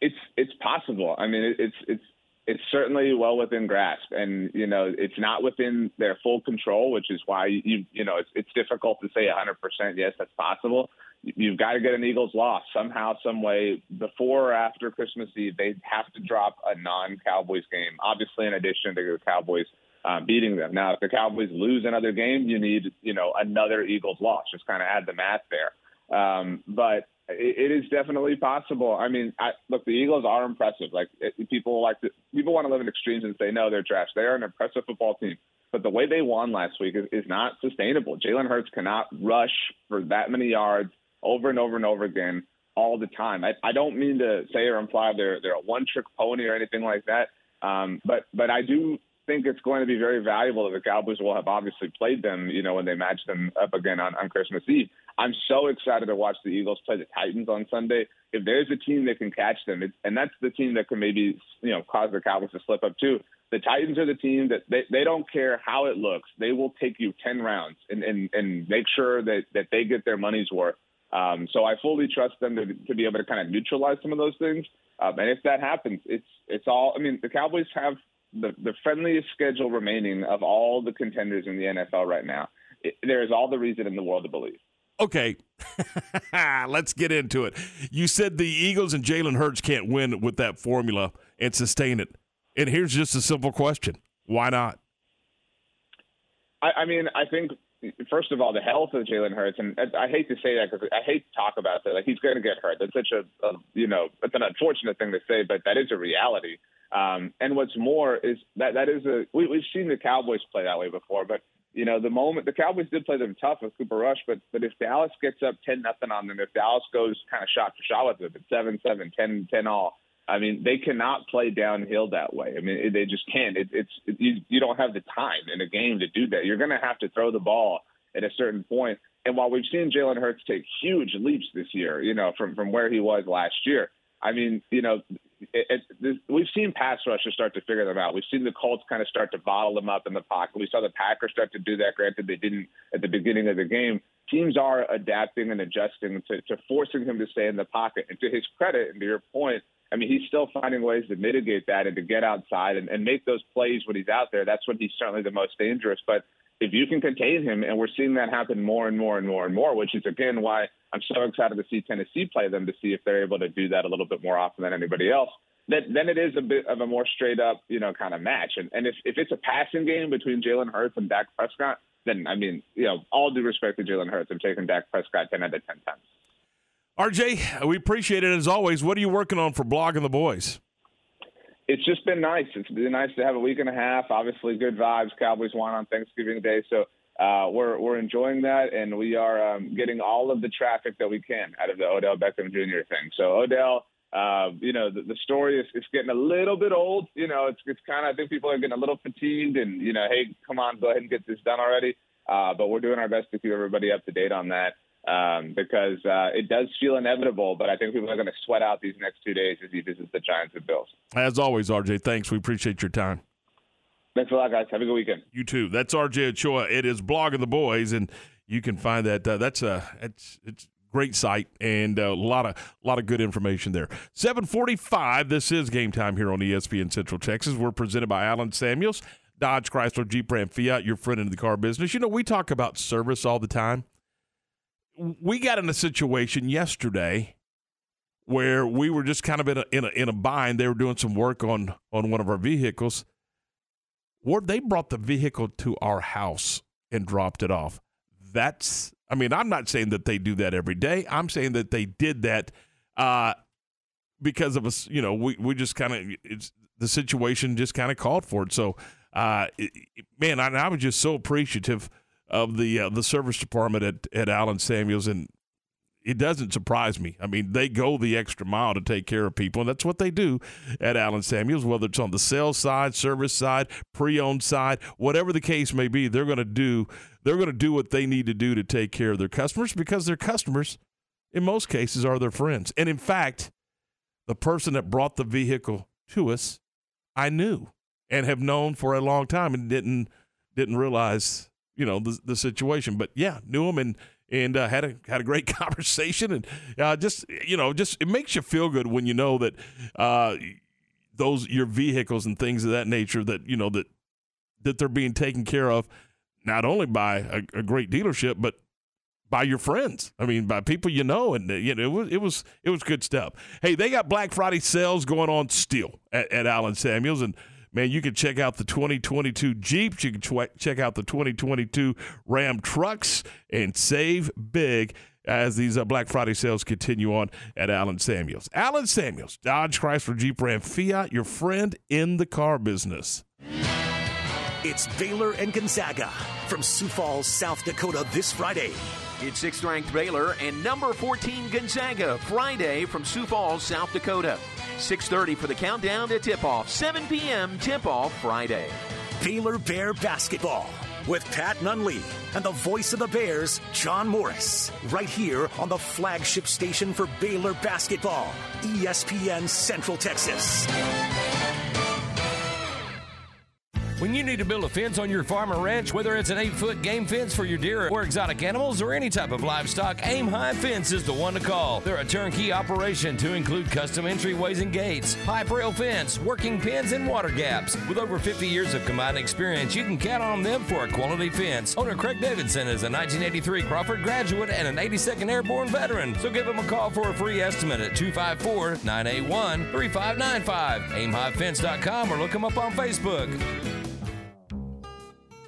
It's it's possible. I mean, it's it's it's certainly well within grasp, and you know, it's not within their full control, which is why you you know it's it's difficult to say 100% yes that's possible you've got to get an Eagles loss somehow, some way before or after Christmas Eve. They have to drop a non-Cowboys game, obviously, in addition to the Cowboys um, beating them. Now, if the Cowboys lose another game, you need you know another Eagles loss. Just kind of add the math there. Um, but it, is definitely possible. I mean, I, look, the Eagles are impressive. Like it, people like to, people want to live in extremes and say no, they're trash. They are an impressive football team. But the way they won last week is, is not sustainable. Jalen Hurts cannot rush for that many yards over and over and over again all the time. I, I don't mean to say or imply they're they're a one trick pony or anything like that. Um, but but I do think it's going to be very valuable that the Cowboys will have obviously played them, you know, when they match them up again on, on Christmas Eve. I'm so excited to watch the Eagles play the Titans on Sunday. If there's a team that can catch them, it's, and that's the team that can maybe, you know, cause the Cowboys to slip up too. The Titans are the team that they, they don't care how it looks. They will take you 10 rounds and, and, and make sure that, that they get their money's worth. Um, so I fully trust them to, to be able to kind of neutralize some of those things. Um, and if that happens, it's it's all. I mean, the Cowboys have the, the friendliest schedule remaining of all the contenders in the NFL right now. It, there is all the reason in the world to believe. Okay, let's get into it. You said the Eagles and Jalen Hurts can't win with that formula and sustain it. And here's just a simple question: Why not? I, I mean, I think first of all, the health of Jalen Hurts, and I hate to say that because I hate to talk about that. Like he's going to get hurt. That's such a, a, you know, it's an unfortunate thing to say, but that is a reality. Um, and what's more is that that is a we, we've seen the Cowboys play that way before, but you know the moment the Cowboys did play them tough with Cooper Rush, but but if Dallas gets up ten nothing on them, if Dallas goes kind of shot for shot with them, at seven seven ten ten all. I mean, they cannot play downhill that way. I mean, they just can't. It, it's it, you, you don't have the time in a game to do that. You're going to have to throw the ball at a certain point. And while we've seen Jalen Hurts take huge leaps this year, you know, from from where he was last year, I mean, you know, it, it, we've seen pass rushers start to figure them out. We've seen the Colts kind of start to bottle them up in the pocket. We saw the Packers start to do that. Granted, they didn't at the beginning of the game, teams are adapting and adjusting to, to forcing him to stay in the pocket. And to his credit, and to your point, I mean, he's still finding ways to mitigate that and to get outside and, and make those plays when he's out there. That's when he's certainly the most dangerous. But if you can contain him, and we're seeing that happen more and more and more and more, which is again why I'm so excited to see Tennessee play them to see if they're able to do that a little bit more often than anybody else. Then, then it is a bit of a more straight up, you know, kind of match. And, and if, if it's a passing game between Jalen Hurts and Dak Prescott, then I mean, you know, all due respect to Jalen Hurts, I'm taking Dak Prescott 10 out of 10 times. RJ, we appreciate it as always. What are you working on for blogging the boys? It's just been nice. It's been nice to have a week and a half. Obviously, good vibes. Cowboys won on Thanksgiving Day, so uh, we're we're enjoying that, and we are um, getting all of the traffic that we can out of the Odell Beckham Jr. thing. So Odell, uh, you know, the, the story is, is getting a little bit old. You know, it's it's kind of I think people are getting a little fatigued, and you know, hey, come on, go ahead and get this done already. Uh, but we're doing our best to keep everybody up to date on that um, because uh, it does feel inevitable. But I think people are going to sweat out these next two days as he visits the Giants and Bills. As always, RJ, thanks. We appreciate your time. Thanks a lot, guys. Have a good weekend. You too. That's RJ Ochoa. It is Blog of the boys, and you can find that. Uh, that's a it's it's great site and a lot of a lot of good information there. Seven forty five. This is game time here on ESPN Central Texas. We're presented by Allen Samuels. Dodge, Chrysler, Jeep, Ram, Fiat, your friend in the car business. You know, we talk about service all the time. We got in a situation yesterday where we were just kind of in a, in a, in a bind. They were doing some work on on one of our vehicles. Where they brought the vehicle to our house and dropped it off. That's, I mean, I'm not saying that they do that every day. I'm saying that they did that uh, because of us. You know, we we just kind of it's the situation just kind of called for it. So uh, it, man, I, I, was just so appreciative of the uh, the service department at at Allen Samuels, and it doesn't surprise me. I mean, they go the extra mile to take care of people, and that's what they do at Allen Samuels. Whether it's on the sales side, service side, pre-owned side, whatever the case may be, they're going to do they're going to do what they need to do to take care of their customers because their customers, in most cases, are their friends. And in fact, the person that brought the vehicle to us, I knew and have known for a long time and didn't didn't realize you know the the situation. But yeah, knew him and and uh, had a had a great conversation and uh, just you know just it makes you feel good when you know that uh, those your vehicles and things of that nature that you know that that they're being taken care of not only by a, a great dealership but by your friends. I mean, by people you know, and you know, it was it was it was good stuff. Hey, they got Black Friday sales going on still at, at Allen Samuels, and man, you can check out the 2022 Jeeps. You can ch- check out the 2022 Ram trucks and save big as these uh, Black Friday sales continue on at Allen Samuels. Allen Samuels, Dodge, Chrysler, Jeep, Ram, Fiat, your friend in the car business. It's Baylor and Gonzaga from Sioux Falls, South Dakota this Friday. It's sixth ranked Baylor and number 14 Gonzaga Friday from Sioux Falls, South Dakota. 6.30 for the countdown to tip-off. 7 p.m. tip-off Friday. Baylor Bear Basketball with Pat Nunley and the voice of the Bears, John Morris, right here on the flagship station for Baylor Basketball, ESPN Central Texas. When you need to build a fence on your farm or ranch, whether it's an 8 foot game fence for your deer or exotic animals or any type of livestock, Aim High Fence is the one to call. They're a turnkey operation to include custom entryways and gates, pipe rail fence, working pins, and water gaps. With over 50 years of combined experience, you can count on them for a quality fence. Owner Craig Davidson is a 1983 Crawford graduate and an 82nd Airborne veteran. So give him a call for a free estimate at 254 981 3595. AimHighFence.com or look him up on Facebook.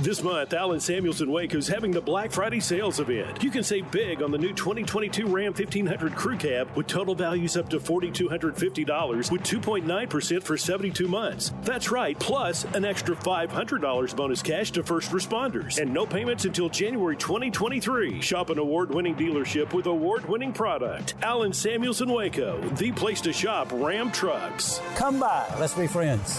This month, Allen Samuels in Waco is having the Black Friday sales event. You can save big on the new 2022 Ram 1500 Crew Cab with total values up to $4,250 with 2.9% for 72 months. That's right, plus an extra $500 bonus cash to first responders and no payments until January 2023. Shop an award winning dealership with award winning product. Allen Samuels in Waco, the place to shop Ram trucks. Come by, let's be friends.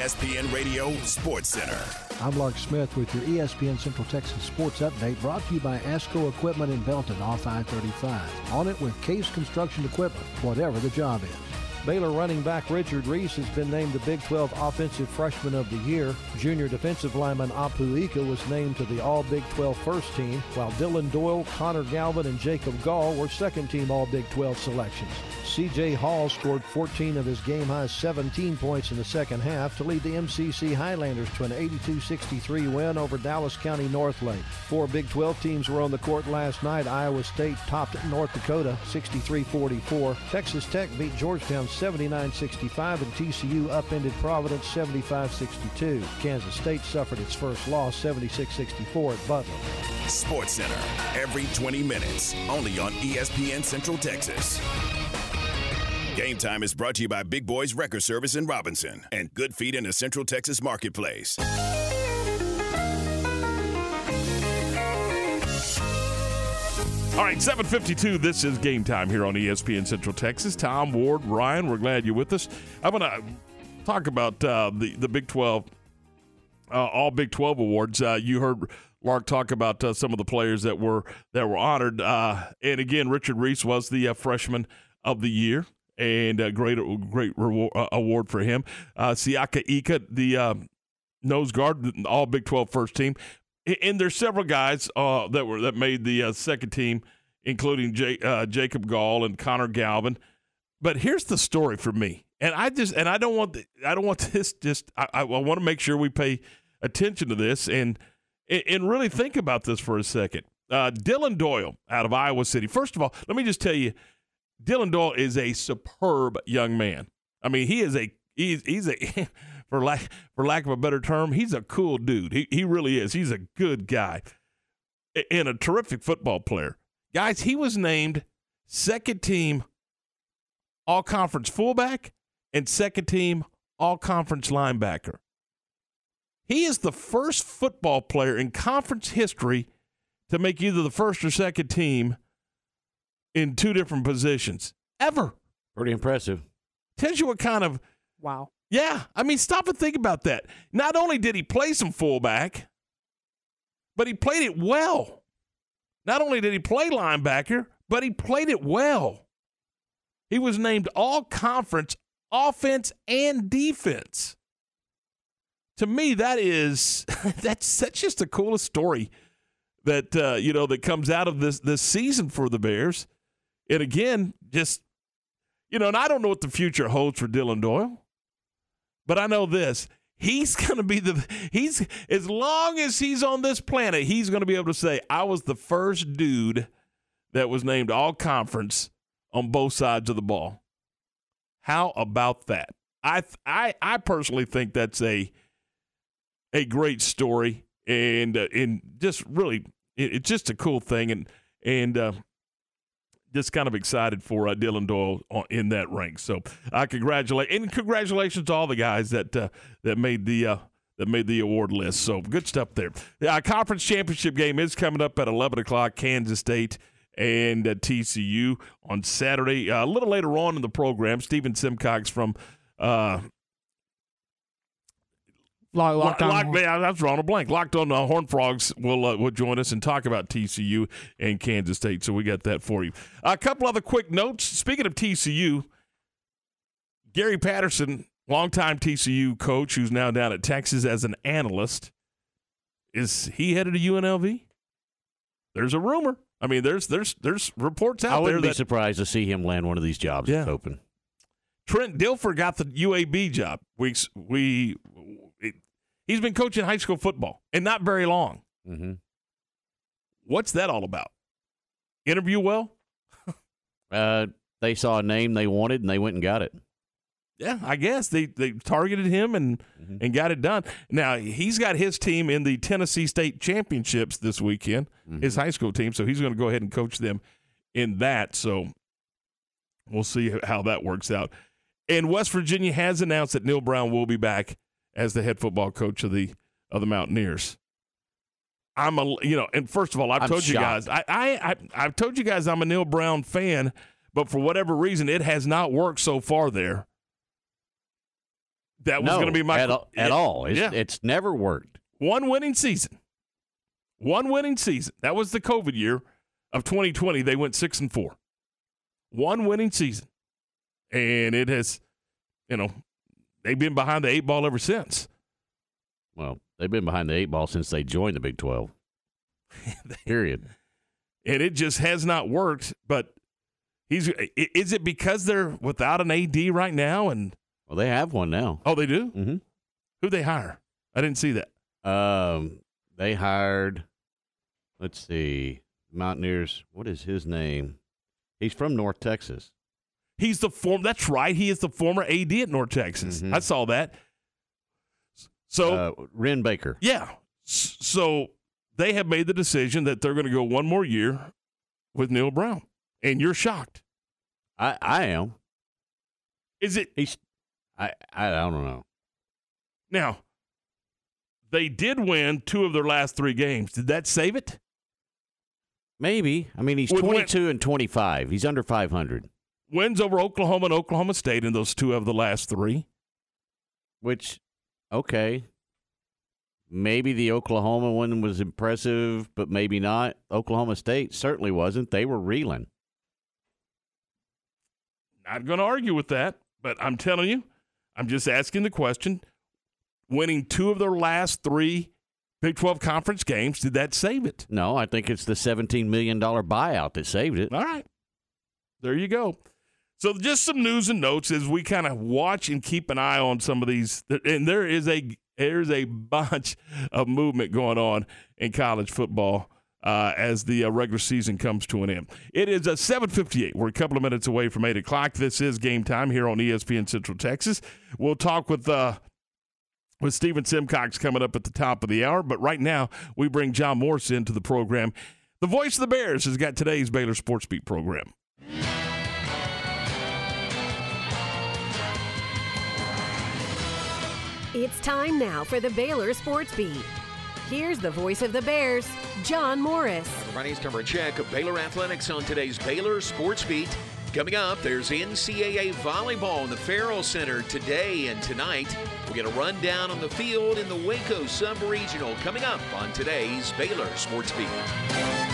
ESPN Radio Sports Center. I'm Lark Smith with your ESPN Central Texas Sports Update brought to you by ASCO Equipment in Belton off I-35. On it with Case Construction Equipment, whatever the job is. Baylor running back Richard Reese has been named the Big 12 Offensive Freshman of the Year. Junior defensive lineman Apu Ika was named to the All Big 12 first team, while Dylan Doyle, Connor Galvin, and Jacob Gall were second team All Big 12 selections. CJ Hall scored 14 of his game high 17 points in the second half to lead the MCC Highlanders to an 82-63 win over Dallas County Northlake. Four Big 12 teams were on the court last night. Iowa State topped North Dakota 63-44. Texas Tech beat Georgetown 79-65 and TCU upended Providence 75-62. Kansas State suffered its first loss 76-64 at Butler. Sports Center, every 20 minutes, only on E ESPN Central Texas. Game Time is brought to you by Big Boys Wrecker Service in Robinson and Good Feet in the Central Texas Marketplace. All right, 752. This is game time here on ESPN Central Texas. Tom, Ward, Ryan, we're glad you're with us. I'm going to talk about uh, the, the Big 12, uh, all Big 12 awards. Uh, you heard Lark talk about uh, some of the players that were that were honored. Uh, and again, Richard Reese was the uh, freshman of the year. And a great, great reward, award for him. Siaka Ika, the nose guard, all Big 12 first team, and there's several guys uh, that were that made the uh, second team, including J- uh, Jacob Gall and Connor Galvin. But here's the story for me, and I just and I don't want the, I don't want this just I, I want to make sure we pay attention to this and and really think about this for a second. Uh, Dylan Doyle out of Iowa City. First of all, let me just tell you, Dylan Doyle is a superb young man. I mean, he is a he's he's a for lack for lack of a better term, he's a cool dude. He he really is. He's a good guy and a terrific football player. Guys, he was named second team all conference fullback and second team all conference linebacker. He is the first football player in conference history to make either the first or second team in two different positions ever. Pretty impressive. Tells you what kind of wow. Yeah, I mean, stop and think about that. Not only did he play some fullback, but he played it well. Not only did he play linebacker, but he played it well. He was named all conference offense and defense. To me, that is that's that's just the coolest story that uh, you know that comes out of this this season for the Bears. And again, just you know, and I don't know what the future holds for Dylan Doyle, but I know this: he's going to be the he's as long as he's on this planet, he's going to be able to say, "I was the first dude that was named All Conference on both sides of the ball." How about that? I I I personally think that's a a great story and uh, and just really it, it's just a cool thing and and uh, just kind of excited for uh, Dylan Doyle on, in that rank. So I congratulate and congratulations to all the guys that uh, that made the uh, that made the award list. So good stuff there. The conference championship game is coming up at 11 o'clock. Kansas State and uh, TCU on Saturday. Uh, a little later on in the program, Stephen Simcox from uh, Lock, locked on. Lock, yeah, that's wrong. A blank. Locked on uh, Horned Frogs will uh, will join us and talk about TCU and Kansas State. So we got that for you. A couple other quick notes. Speaking of TCU, Gary Patterson, longtime TCU coach, who's now down at Texas as an analyst, is he headed to UNLV? There's a rumor. I mean, there's there's there's reports out I wouldn't there be surprised to see him land one of these jobs Yeah. that's open. Trent Dilfer got the UAB job. We we it, he's been coaching high school football and not very long. Mm-hmm. What's that all about? Interview well? Uh, they saw a name they wanted and they went and got it. Yeah, I guess they they targeted him and and got it done. Now he's got his team in the Tennessee State Championships this weekend, his high school team. So he's going to go ahead and coach them in that. So we'll see how that works out. And West Virginia has announced that Neal Brown will be back as the head football coach of the of the Mountaineers. I'm a you know, and first of all, I've I'm told you guys, I, I I I've told you guys I'm a Neal Brown fan, but for whatever reason, it has not worked so far there. That was no, going to be my at, all- at all. It's, yeah. it's never worked. one winning season. One winning season. That was the COVID year of 2020. They went six and four. One winning season, and it has, you know, they've been behind the eight ball ever since. Well, they've been behind the eight ball since they joined the Big Twelve. Period. and it just has not worked. But he's is it because they're without an AD right now? And Well, they have one now. oh, they do. Mm-hmm. Who they hire? I didn't see that. Um, they hired. Let's see, Mountaineers. What is his name? He's from North Texas. He's the form. That's right. He is the former AD at North Texas. I saw that. So uh, Wren Baker. Yeah. So they have made the decision that they're going to go one more year with Neal Brown, and you're shocked. I I am. Is it? He's. I I don't know. Now, they did win two of their last three games. Did that save it? Maybe. I mean, he's With win- 22 and 25. He's under 500, Wins over Oklahoma and Oklahoma State in those two of the last three. which, okay. Maybe the Oklahoma one was impressive, but maybe not. Oklahoma State certainly wasn't. They were reeling. Not going to argue with that, but I'm telling you, I'm just asking the question. Winning two of their last three Big 12 conference games, did that save it? No, I think it's the $17 million buyout that saved it. All right. There you go. So just some news and notes as we kind of watch and keep an eye on some of these. And there is a there's a bunch of movement going on in college football uh, as the uh, regular season comes to an end. It is a 7:58. We're a couple of minutes away from eight o'clock. This is game time here on ESPN Central Texas. We'll talk with. Uh, with Stephen Simcox coming up at the top of the hour. But right now, we bring John Morris into the program. The voice of the Bears has got today's Baylor Sports Beat program. It's time now for the Baylor Sports Beat. Here's the voice of the Bears, John Morris. Everybody's covering check of Baylor Athletics on today's Baylor Sports Beat. Coming up, there's NCAA volleyball in the Ferrell Center today and tonight. We'll get a rundown on the field in the Waco Sub-Regional coming up on today's Baylor Sports Beat.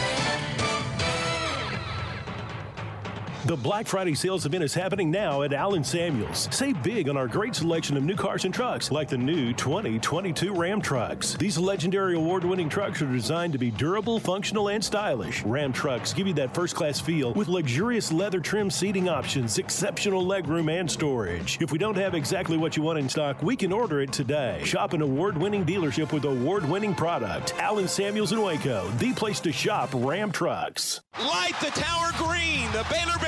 The Black Friday sales event is happening now at Allen Samuels. Save big on our great selection of new cars and trucks, like the new 2022 Ram trucks. These legendary award winning trucks are designed to be durable, functional, and stylish. Ram trucks give you that first class feel with luxurious leather trim seating options, exceptional legroom, and storage. If we don't have exactly what you want in stock, we can order it today. Shop an award winning dealership with award winning product. Allen Samuels in Waco, the place to shop Ram trucks. Light the tower green. The Baylor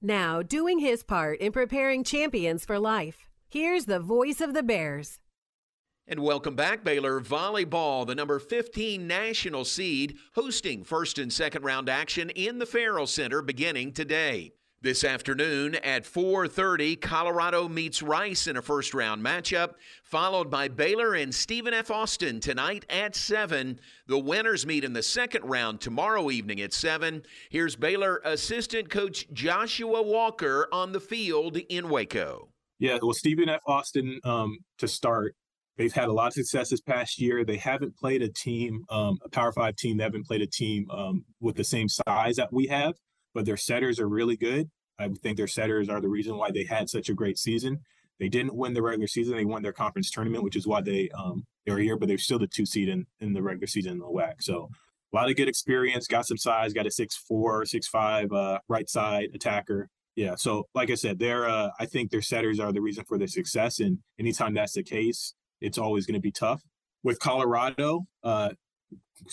Now, doing his part in preparing champions for life. Here's the voice of the Bears. And welcome back, Baylor Volleyball, the number 15 national seed, hosting first and second round action in the Ferrell Center beginning today. This afternoon at 4:30, Colorado meets Rice in a first-round matchup, followed by Baylor and Stephen F. Austin tonight at 7. The winners meet in the second round tomorrow evening at 7. Here's Baylor assistant coach Joshua Walker on the field in Waco. Yeah, well, Stephen F. Austin um, to start. They've had a lot of success this past year. They haven't played a team, um, a Power Five team. They haven't played a team um, with the same size that we have but their setters are really good. I think their setters are the reason why they had such a great season. They didn't win the regular season; they won their conference tournament, which is why they um, they're here. But they're still the two seed in, in the regular season in the WAC. So a lot of good experience. Got some size. Got a six four, six five uh, right side attacker. Yeah. So like I said, they're uh, I think their setters are the reason for their success. And anytime that's the case, it's always going to be tough. With Colorado, uh,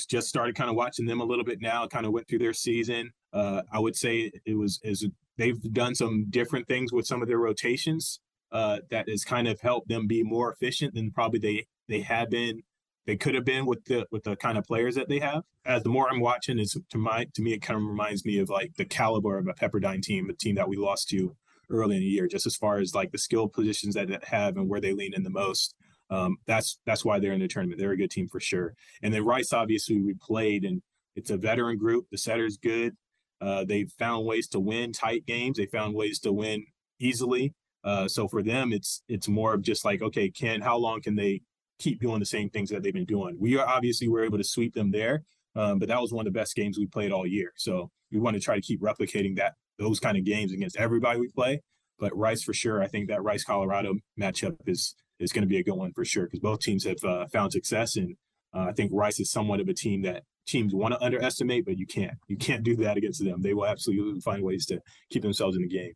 just started kind of watching them a little bit now. Kind of went through their season. Uh, I would say it was as they've done some different things with some of their rotations uh, that has kind of helped them be more efficient than probably they they had been they could have been with the with the kind of players that they have. As the more I'm watching, is to my to me it kind of reminds me of like the caliber of a Pepperdine team, a team that we lost to early in the year, just as far as like the skill positions that they have and where they lean in the most. Um, that's that's why they're in the tournament. They're a good team for sure. And then Rice, obviously, we played, and it's a veteran group. The setter's good. Uh, they've found ways to win tight games. They found ways to win easily. Uh, so for them, it's it's more of just like, okay, can how long can they keep doing the same things that they've been doing? We are obviously were able to sweep them there, um, but that was one of the best games we played all year. So we want to try to keep replicating that those kind of games against everybody we play. But Rice for sure, I think that Rice Colorado matchup is is going to be a good one for sure because both teams have uh, found success and uh, I think Rice is somewhat of a team that teams want to underestimate, but you can't. You can't do that against them. They will absolutely find ways to keep themselves in the game.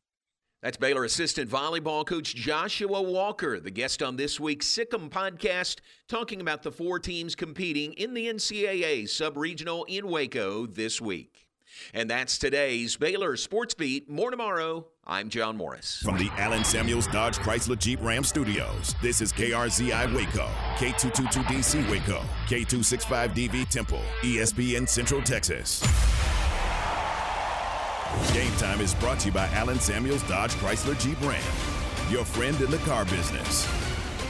That's Baylor assistant volleyball coach Joshua Walker, the guest on this week's SicEm podcast, talking about the four teams competing in the NCAA sub-regional in Waco this week. And that's today's Baylor Sports Beat. More tomorrow. I'm John Morris. From the Allen Samuels Dodge Chrysler Jeep Ram Studios, this is KRZI Waco, K222DC Waco, K265DV Temple, ESPN Central Texas. Game Time is brought to you by Allen Samuels Dodge Chrysler Jeep Ram, your friend in the car business.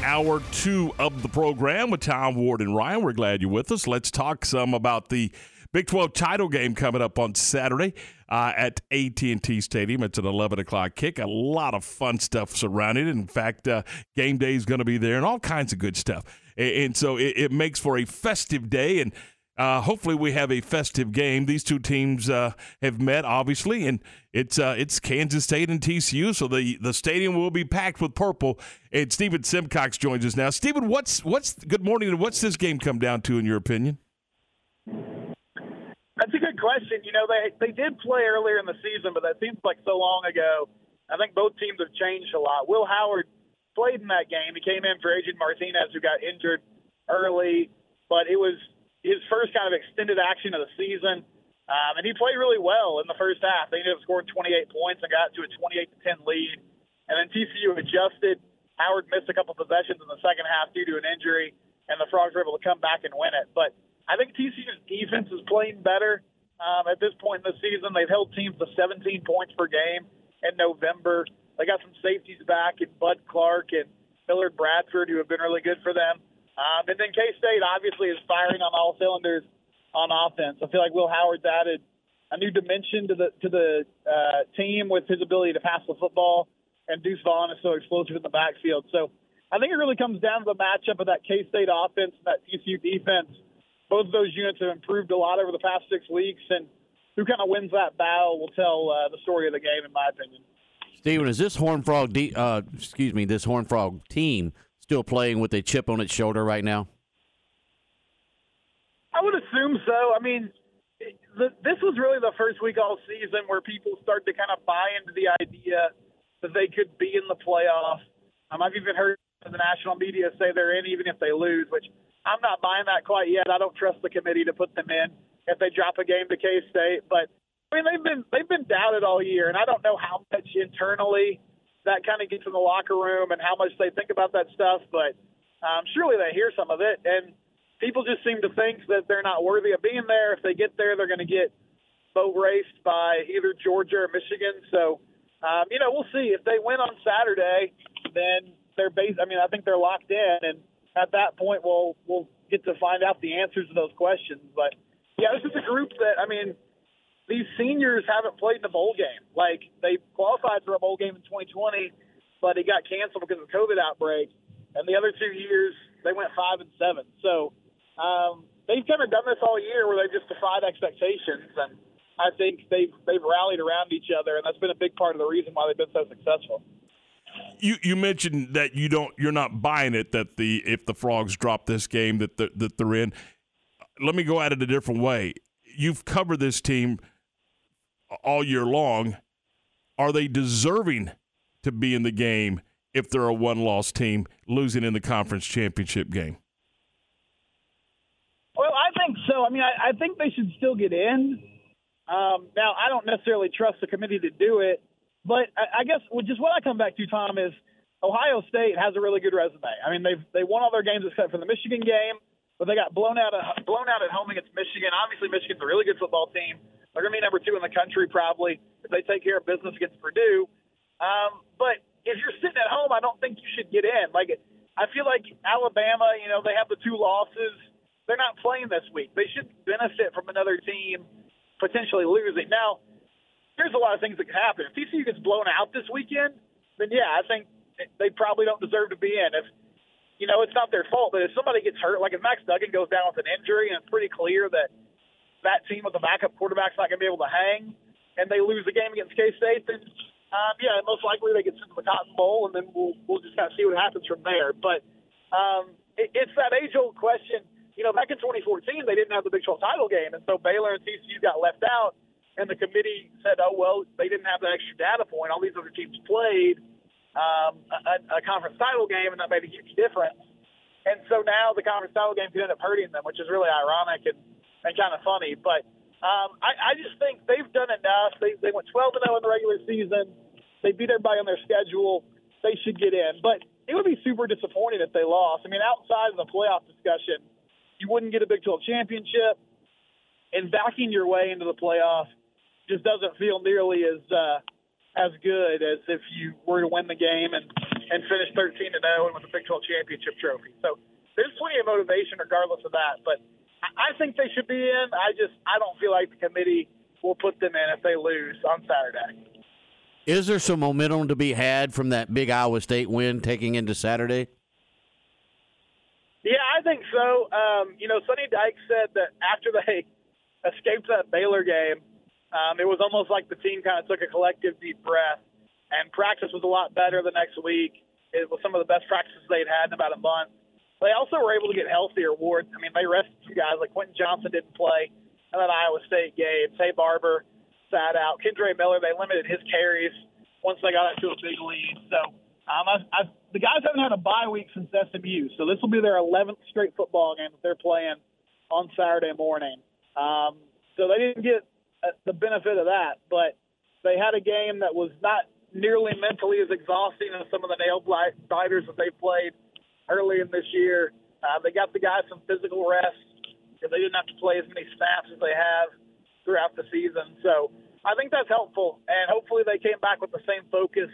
Hour two of the program with Tom Ward and Ryan. We're glad you're with us. Let's talk some about the Big 12 title game coming up on Saturday uh, at AT&T Stadium. It's an 11 o'clock kick. A lot of fun stuff surrounding it. In fact, uh, game day is going to be there and all kinds of good stuff. And, and so it, it, makes for a festive day and uh, hopefully we have a festive game. These two teams uh, have met, obviously, and it's uh, it's Kansas State and TCU, so the, the stadium will be packed with purple. And Stephen Simcox joins us now. Stephen, what's what's good morning, and what's this game come down to in your opinion? Question. You know, they they did play earlier in the season, but that seems like so long ago. I think both teams have changed a lot. Will Howard played in that game. He came in for Adrian Martinez, who got injured early, but it was his first kind of extended action of the season. Um, and he played really well in the first half. They ended up scoring 28 points and got to a 28 to 10 lead. And then TCU adjusted. Howard missed a couple possessions in the second half due to an injury, and the Frogs were able to come back and win it. But I think TCU's defense is playing better um, at this point in the season. They've held teams to 17 points per game in November. They got some safeties back in Bud Clark and Millard Bradford, who have been really good for them. Um, and then K State obviously is firing on all cylinders on offense. I feel like Will Howard's added a new dimension to the to the uh, team with his ability to pass the football, and Deuce Vaughn is so explosive in the backfield. So I think it really comes down to the matchup of that K State offense and that TCU defense both of those units have improved a lot over the past six weeks, and who kind of wins that battle will tell uh, the story of the game, in my opinion. Steven, is this Horn Frog, de- uh, excuse me, this Horn Frog team still playing with a chip on its shoulder right now? I would assume so. I mean, the, this was really the first week all season where people started to kind of buy into the idea that they could be in the playoffs. Um, I've even heard the national media say they're in even if they lose, which I'm not buying that quite yet. I don't trust the committee to put them in if they drop a game to K State. But I mean, they've been they've been doubted all year, and I don't know how much internally that kind of gets in the locker room and how much they think about that stuff. But um, surely they hear some of it, and people just seem to think that they're not worthy of being there. If they get there, they're going to get boat raced by either Georgia or Michigan. So, um, you know, we'll see if they win on Saturday. Then they're base. I mean, I think they're locked in, and at that point, we'll we'll get to find out the answers to those questions. But yeah, this is a group that I mean, these seniors haven't played in a bowl game. Like they qualified for a bowl game in 2020, but it got canceled because of the COVID outbreak. And the other two years, they went five and seven. So um, they've kind of done this all year, where they've just defied expectations, and I think they've they've rallied around each other, and that's been a big part of the reason why they've been so successful you you mentioned that you don't you're not buying it that the if the frogs drop this game that the, that they're in. Let me go at it a different way. You've covered this team all year long. Are they deserving to be in the game if they're a one loss team losing in the conference championship game? Well, I think so. I mean, I, I think they should still get in. Um, now, I don't necessarily trust the committee to do it. But I, guess just what I come back to, Tom, is Ohio State has a really good resume. I mean, they've they won all their games except for the Michigan game, but they got blown out at, blown out at home against Michigan. Obviously, Michigan's a really good football team. They're going to be number two in the country probably if they take care of business against Purdue. Um, but if you're sitting at home, I don't think you should get in. Like I feel like Alabama, you know, they have the two losses. They're not playing this week. They should benefit from another team potentially losing. Now, there's a lot of things that can happen. If TCU gets blown out this weekend, then yeah, I think they probably don't deserve to be in. If you know, it's not their fault, but if somebody gets hurt, like if Max Duggan goes down with an injury, and it's pretty clear that that team with the backup quarterback's not going to be able to hang, and they lose the game against K State, then um, yeah, most likely they get sent to the Cotton Bowl, and then we'll we'll just kind of see what happens from there. But um, it, it's that age old question. You know, back in 2014, they didn't have the Big 12 title game, and so Baylor and TCU got left out and the committee said, "Oh well, they didn't have that extra data point. All these other teams played um, a, a conference title game, and that made a huge difference." And so now the conference title game could end up hurting them, which is really ironic and, and kind of funny. But um, I, I just think they've done enough. They, they went 12 and 0 in the regular season. They beat everybody on their schedule. They should get in. But it would be super disappointing if they lost. I mean, outside of the playoff discussion, you wouldn't get a Big 12 championship. And backing your way into the playoff just doesn't feel nearly as uh, as good as if you were to win the game and and finish 13 to 0 and with the Big 12 championship trophy. So there's plenty of motivation regardless of that. But I think they should be in. I just I don't feel like the committee will put them in if they lose on Saturday. Is there some momentum to be had from that big Iowa State win taking into Saturday? Yeah, I think so. Um, you know, Sonny Dykes said that after they escaped that Baylor game, um, it was almost like the team kind of took a collective deep breath, and practice was a lot better the next week. It was some of the best practices they'd had in about a month. They also were able to get healthier. Ward, I mean, they rested some guys like Quentin Johnston didn't play in that Iowa State game. Taye Barber sat out. Kendre Miller, they limited his carries once they got into a big lead. So um, I, I, the guys haven't had a bye week since SMU, so this will be their 11th straight football game that they're playing on Saturday morning. Um, so they didn't get the benefit of that. But they had a game that was not nearly mentally as exhausting as some of the nail biters that they played early in this year. Uh, they got the guys some physical rest they didn't have to play as many snaps as they have throughout the season. So I think that's helpful, and hopefully they came back with the same focus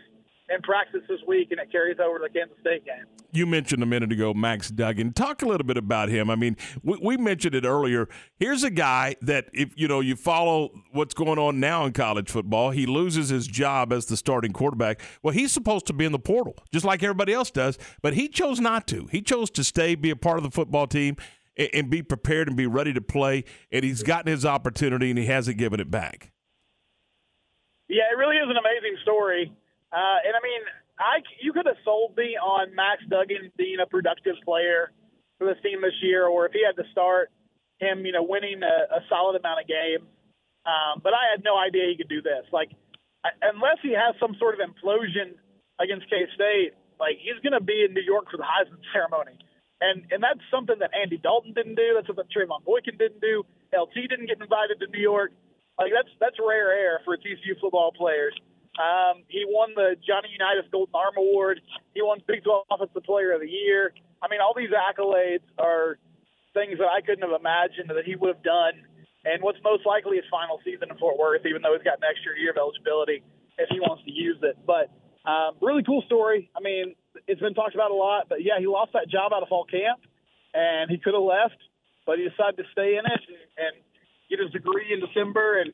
in practice this week, and it carries over to the Kansas State game. You mentioned a minute ago Max Duggan. Talk a little bit about him. I mean, we, we, mentioned it earlier. Here's a guy that if you know you follow what's going on now in college football, he loses his job as the starting quarterback. Well, he's supposed to be in the portal, just like everybody else does, but he chose not to. He chose to stay, be a part of the football team, and, and be prepared and be ready to play. And he's gotten his opportunity, and he hasn't given it back. Yeah, it really is an amazing story. Uh, and I mean, I you could have sold me on Max Duggan being a productive player for this team this year, or if he had to start him, you know, winning a, a solid amount of games. Um, but I had no idea he could do this. Like, I, unless he has some sort of implosion against K State, like he's going to be in New York for the Heisman ceremony. And and that's something that Andy Dalton didn't do. That's something Trevone Boykin didn't do. LT didn't get invited to New York. Like that's that's rare air for TCU football players. Um, he won the Johnny Unitas Golden Arm Award. He won Big 12 Offensive Player of the Year. I mean, all these accolades are things that I couldn't have imagined that he would have done. And what's most likely his final season in Fort Worth, even though he's got an extra year of eligibility if he wants to use it. But um, really cool story. I mean, it's been talked about a lot, but yeah, he lost that job out of fall camp, and he could have left, but he decided to stay in it and, and get his degree in December and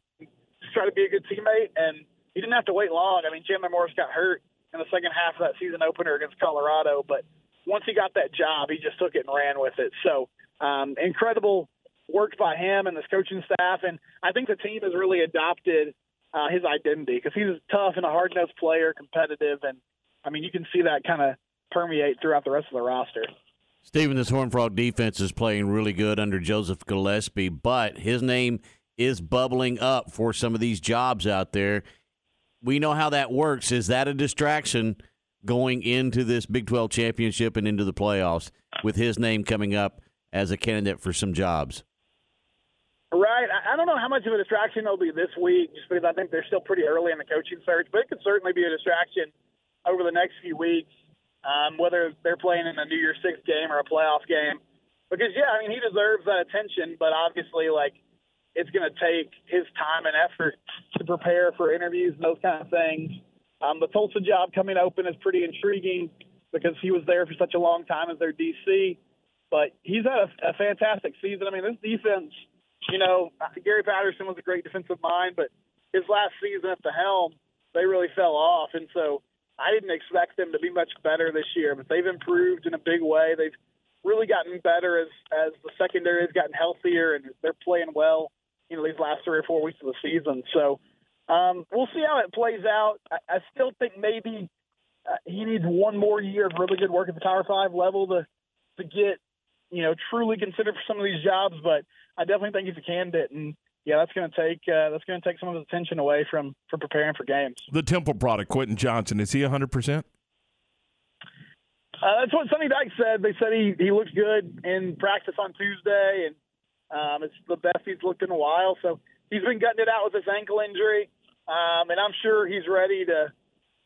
try to be a good teammate. And he didn't have to wait long. I mean, Chandler Morris got hurt in the second half of that season opener against Colorado, but once he got that job, he just took it and ran with it. So um, incredible work by him and this coaching staff, and I think the team has really adopted uh, his identity because he's tough and a hard nosed player, competitive, and I mean you can see that kind of permeate throughout the rest of the roster. Stephen, this Horn Frog defense is playing really good under Joseph Gillespie, but his name is bubbling up for some of these jobs out there. We know how that works. Is that a distraction going into this Big 12 championship and into the playoffs with his name coming up as a candidate for some jobs? Right. I don't know how much of a distraction it'll be this week, just because I think they're still pretty early in the coaching search. But it could certainly be a distraction over the next few weeks, um, whether they're playing in a New Year's Six game or a playoff game. Because yeah, I mean he deserves that attention, but obviously like it's going to take his time and effort to prepare for interviews and those kind of things. Um, the Tulsa job coming open is pretty intriguing because he was there for such a long time as their DC. But he's had a, a fantastic season. I mean, this defense you know, Gary Patterson was a great defensive mind, but his last season at the helm, they really fell off. And so I didn't expect them to be much better this year, but they've improved in a big way. They've really gotten better as as the secondary has gotten healthier and they're playing well. You know, these last three or four weeks of the season. So um, we'll see how it plays out. I, I still think maybe uh, he needs one more year of really good work at the Power Five level to to get you know truly considered for some of these jobs, but I definitely think he's a candidate, and yeah, that's going to take uh, that's going to take some of the attention away from from preparing for games. The Temple product, Quentin Johnston, is he 100 percent? Uh, that's what Sonny Dykes said. They said he he looked good in practice on Tuesday, and um, it's the best he's looked in a while. So he's been gutting it out with his ankle injury, um, and I'm sure he's ready to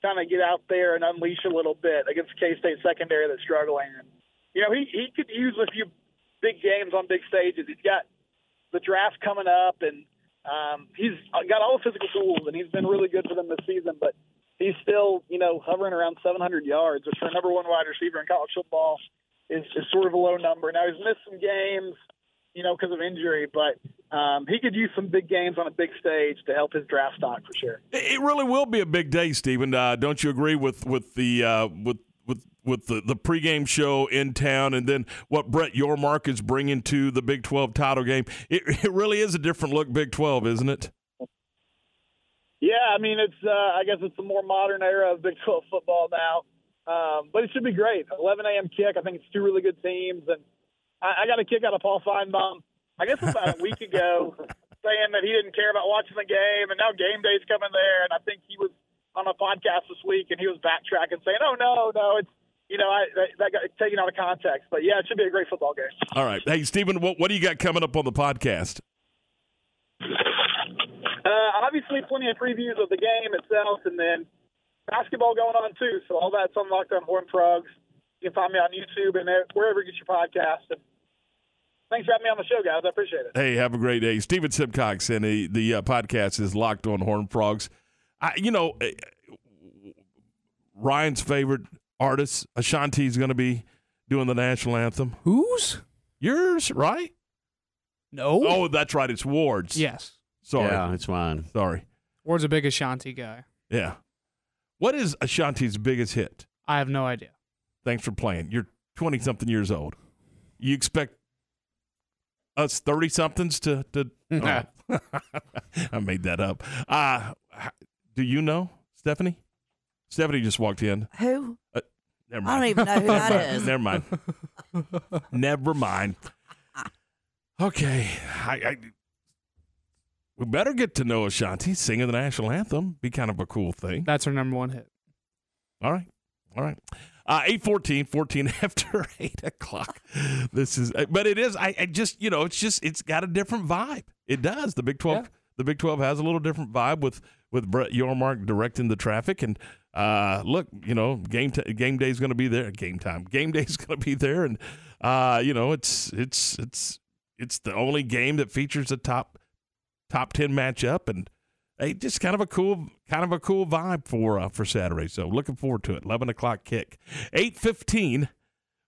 kind of get out there and unleash a little bit against K State secondary that's struggling. And, you know, he he could use a few big games on big stages. He's got the draft coming up, and um, he's got all the physical tools, and he's been really good for them this season. But he's still, you know, hovering around 700 yards, which for a number one wide receiver in college football is, is sort of a low number. Now he's missed some games, you know, because of injury, but um, he could use some big games on a big stage to help his draft stock for sure. It really will be a big day, Stephen. Uh, don't you agree with with the uh, with with the, the pregame show in town and then what Brett Yormark is bringing to the Big 12 title game. It, it really is a different look Big 12, isn't it? Yeah, I mean, it's, uh, I guess it's a more modern era of Big 12 football now. Um, but it should be great. 11 a.m. kick. I think it's two really good teams. And I, I got a kick out of Paul Finebaum, I guess about a week ago, saying that he didn't care about watching the game. And now game day's coming there. And I think he was on a podcast this week and he was backtracking saying, oh, no, no, it's, you know, I, that, that got taken out of context. But yeah, it should be a great football game. All right. Hey, Stephen, what, what do you got coming up on the podcast? Uh, obviously, plenty of previews of the game itself, and then basketball going on too. So all that's on Locked On Horn Frogs. You can find me on YouTube and wherever you get your podcast. And thanks for having me on the show, guys. I appreciate it. Hey, have a great day, Stephen Simcox, and the, the uh, podcast is Locked On Horn Frogs. I, you know, uh, Ryan's favorite artist, Ashanti, is going to be doing the national anthem. Whose? Yours, right? No. Oh, that's right. It's Ward's. Yes. Sorry. Yeah, it's mine. Sorry. Ward's a big Ashanti guy. Yeah. What is Ashanti's biggest hit? I have no idea. Thanks for playing. You're 20 something years old. You expect us 30 somethings to. to oh. I made that up. Uh, do you know, Stephanie? Stephanie just walked in. Who? Uh, never I don't even know who that is. never mind. never mind. Okay. I, I, we better get to know Ashanti singing the national anthem. Be kind of a cool thing. That's her number one hit. All right. All right. Uh, 814, 14 after 8 o'clock. This is, but it is, I, I, just, you know, it's just, it's got a different vibe. It does. The Big 12, yeah. the Big 12 has a little different vibe with, with Brett Yormark directing the traffic. And uh, look, you know, game, t- game day is going to be there. Game time. Game day is going to be there. And, uh, you know, it's, it's, it's, it's the only game that features a top, top 10 matchup. And, Hey, just kind of a cool, kind of a cool vibe for uh, for Saturday. So looking forward to it. Eleven o'clock kick, eight fifteen.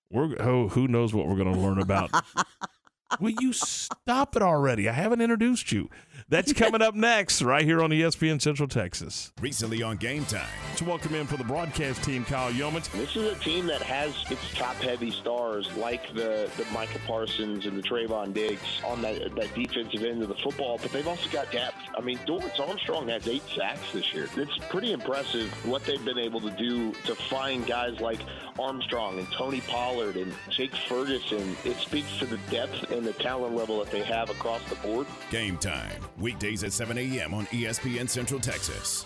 We're oh, who knows what we're going to learn about. Will you stop it already? I haven't introduced you. That's coming up next, right here on ESPN Central Texas. Recently on Game Time. To welcome in for the broadcast team, Kyle Youmans. This is a team that has its top-heavy stars, like the, the Micah Parsons and the Trevon Diggs on that, that defensive end of the football, but they've also got depth. I mean, Dorance Armstrong has eight sacks this year. It's pretty impressive what they've been able to do to find guys like Armstrong and Tony Pollard and Jake Ferguson. It speaks to the depth and the talent level that they have across the board. Game Time weekdays at 7 a.m. on ESPN Central Texas.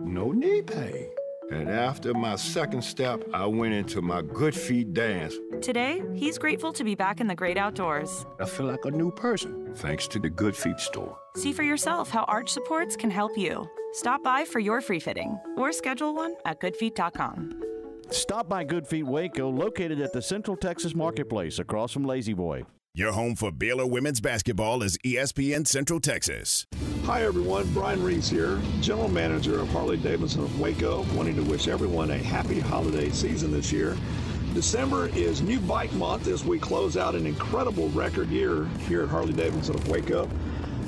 no knee pain. And after my second step, I went into my good feet dance. Today, he's grateful to be back in the great outdoors. I feel like a new person, thanks to the Good Feet store. See for yourself how arch supports can help you. Stop by for your free fitting or schedule one at goodfeet.com. Stop by Good Feet Waco, located at the Central Texas Marketplace across from La-Z-Boy. Your home for Baylor women's basketball is ESPN Central Texas. Hi, everyone. Brian Reese here, General Manager of Harley Davidson of Waco, wanting to wish everyone a happy holiday season this year. December is new bike month as we close out an incredible record year here at Harley Davidson of Waco.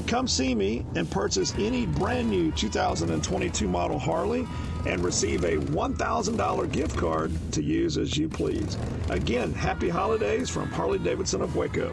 Come see me and purchase any brand new 2022 model Harley and receive a $1,000 gift card to use as you please. Again, happy holidays from Harley Davidson of Waco.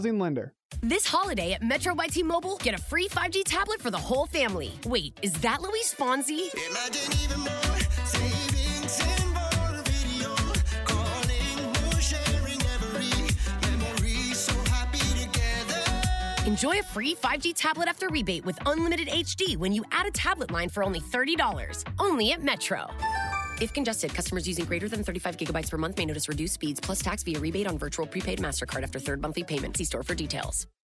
housing lender. This holiday at Metro by T-Mobile, get a free 5G tablet for the whole family. Wait, is that Luis Fonsi? Enjoy a free 5G tablet after rebate with unlimited HD when you add a tablet line for only $30. Only at Metro. If congested, customers using greater than 35 gigabytes per month may notice reduced speeds plus tax via rebate on virtual prepaid MasterCard after third monthly payment. See store for details.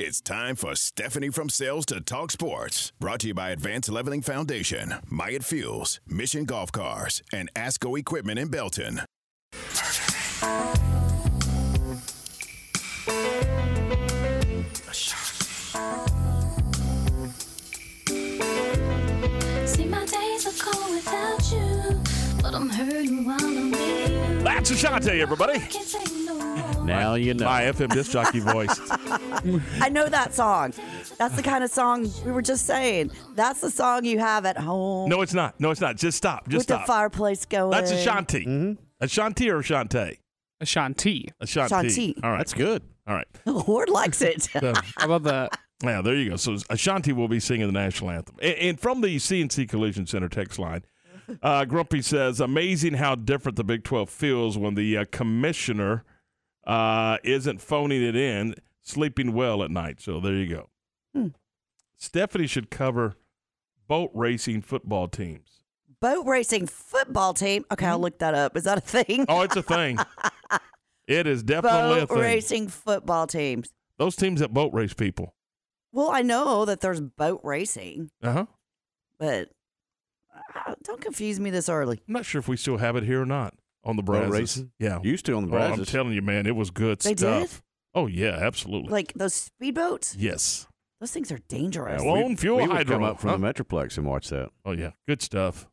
It's time for Stephanie from Sales to Talk Sports. Brought to you by Advanced Leveling Foundation, Myatt Fuels, Mission Golf Cars, and ASCO Equipment in Belton. See, my days are cold without you, but I'm hurting while I'm with. That's Ashante, everybody. Now you know. My FM disc jockey voice. I know that song. That's the kind of song we were just saying. That's the song you have at home No, it's not. No, it's not. Just stop. Just with stop. the fireplace going. That's Ashanti. Mm-hmm. Ashanti or Ashante? Ashanti. Ashanti. Ashanti. All right. That's good. All right. Ward likes it. So- How about that? Yeah, there you go. So Ashanti will be singing the national anthem. And, and from the CNC Collision Center text line, uh, Grumpy says, "Amazing how different the Big Twelve feels when the uh, commissioner uh, isn't phoning it in, sleeping well at night." So there you go. Hmm. Stephanie should cover boat racing football teams. Boat racing football team. Okay, Mm-hmm. I'll look that up. Is that a thing? Oh, it's a thing. it is definitely a Boat thing. racing football teams. Those teams that boat race people. Well, I know that there's boat racing, Uh huh. but uh, don't confuse me this early. I'm not sure if we still have it here or not on the Boat Brazos. racing? Yeah, Used to on the Oh, I'm Brazos. telling you, man, it was good They stuff. did? Oh yeah, absolutely. Like those speedboats. yes. Those things are dangerous. Yeah, well, own fuel we would hydro. come up from huh? the Metroplex and watch that. Oh yeah, good stuff.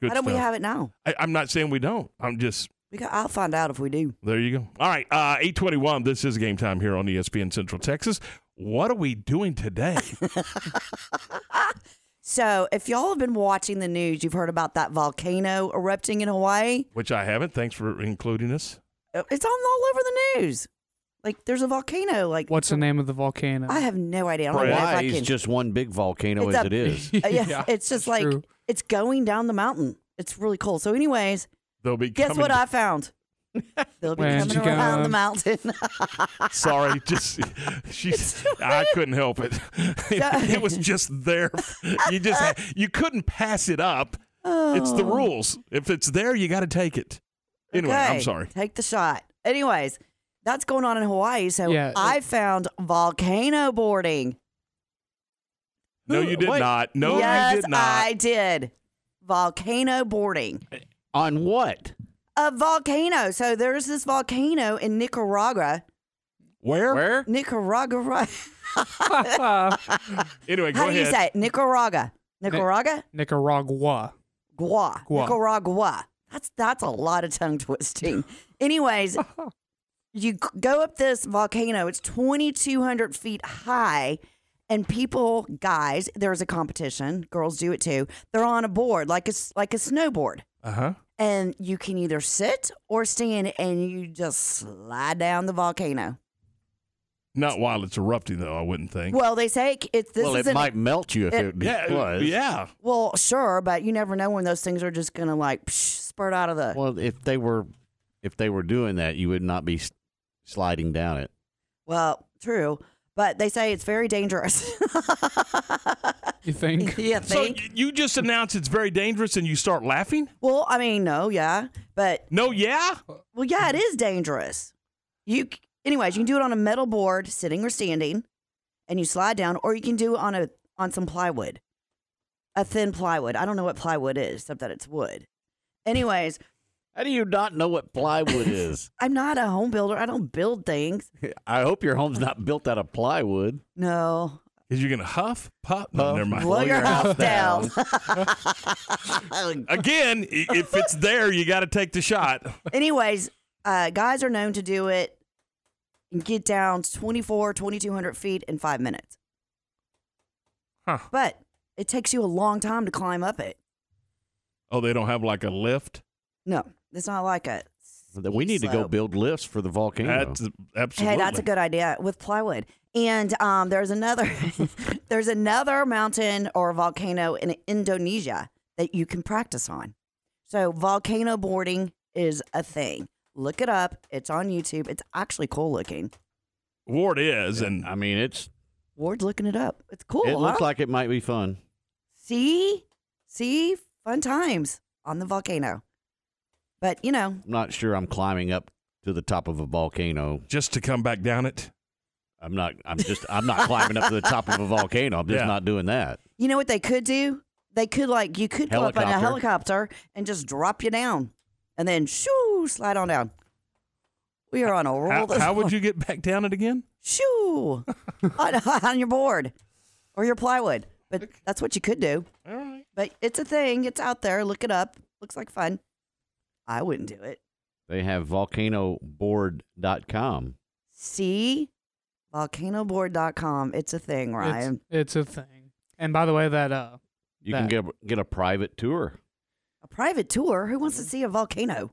Good Why don't we have it now? I, I'm not saying we don't. I'm just We got, I'll find out if we do. there. You go. All right, uh, eight twenty one. This is game time here on ESPN Central Texas. What are we doing today? So, if y'all have been watching the news, you've heard about that volcano erupting in Hawaii. Which I haven't. Thanks for including us. Uh, It's on all over the news. Like, there's a volcano. Like, What's the name of the volcano? I have no idea. I don't know if I Hawaii's can. just one big volcano It's as a- it is. Uh, yeah, Yeah, it's just like true. it's going down the mountain. It's really cool. So, anyways, They'll be guess coming. what I found? They'll be Where'd coming you around go? the mountain. Sorry, just she's. I couldn't help it. it was just there. You just you couldn't pass it up. It's the Oh. rules. If it's there, you got to take it. Anyway, I'm Okay, sorry. Take the shot. Anyways, that's going on in Hawaii. So Yeah, I found volcano boarding. No, you did Wait. not. No, yes, you did not. I did. Volcano boarding. On what? A volcano. So there's this volcano in Nicaragua. Where? Where? Nicaragua. Anyway, go How do you say it? Nicaragua. Nicaragua? Nicaragua. Gua. Gua. Nicaragua. That's that's a lot of tongue twisting. Anyways, you go up this volcano. It's 2,200 feet high, and people, guys, there's a competition. Girls do it too. They're on a board like a s- like a snowboard, Uh huh. And you can either sit or stand, and you just slide down the volcano. Not while it's erupting, though. I wouldn't think. Well, they say it's this well, is it an- might melt you if it- it, yeah, was. yeah. Well, sure, but you never know when those things are just gonna like psh, spurt out of the. Well, if they were, if they were doing that, you would not be sliding down it. Well, true, but they say it's very dangerous. You think? you So think? y- you just announce it's very dangerous, and you start laughing? well, I mean, no, yeah, but No, yeah. well, yeah, it is dangerous. You, anyways, you can do it on a metal board, sitting or standing, and you slide down, or you can do it on a on some plywood, a thin plywood. I don't know what plywood is, except that it's wood. Anyways, How do you not know what plywood is? I'm not a home builder. I don't build things. I hope your home's not built out of plywood. No, Is you're gonna huff, puff? No, Puff. never mind. blow your house down. Again, if it's there, you got to take the shot. Anyways, uh, guys are known to do it and get down 24, 2,200 feet in five minutes. Huh. But it takes you a long time to climb up it. Oh, they don't have like a lift. No, it's not like a. We need to go build lifts for the volcano. That's absolutely. Hey, that's a good idea with plywood. And um, there's another, there's another mountain or volcano in Indonesia that you can practice on. So volcano boarding is a thing. Look it up. It's on YouTube. It's actually cool looking. Ward is, and I mean, it's Ward's looking it up. It's cool. it looks like it might be fun. See? See? Fun times on the volcano. But, you know, I'm not sure I'm climbing up to the top of a volcano. just to come back down it. I'm not. I'm just. I'm not climbing up to the top of a volcano. I'm just Yeah. not doing that. you know what they could do? They could, like, you could go up on a Helicopter. helicopter and just drop you down and then shoo, slide on down. We are on a roll. How, this how would you get back down it again? Shoo on, on your board or your plywood. But that's what you could do. All right. But it's a thing. It's out there. Look it up. Looks like fun. I wouldn't do it. They have volcanoboard.com. See, volcanoboard.com. It's a thing, Ryan. It's, it's a thing. And by the way, that uh, You that, can get get a private tour. a private tour. Who wants to Mm-hmm. see a volcano?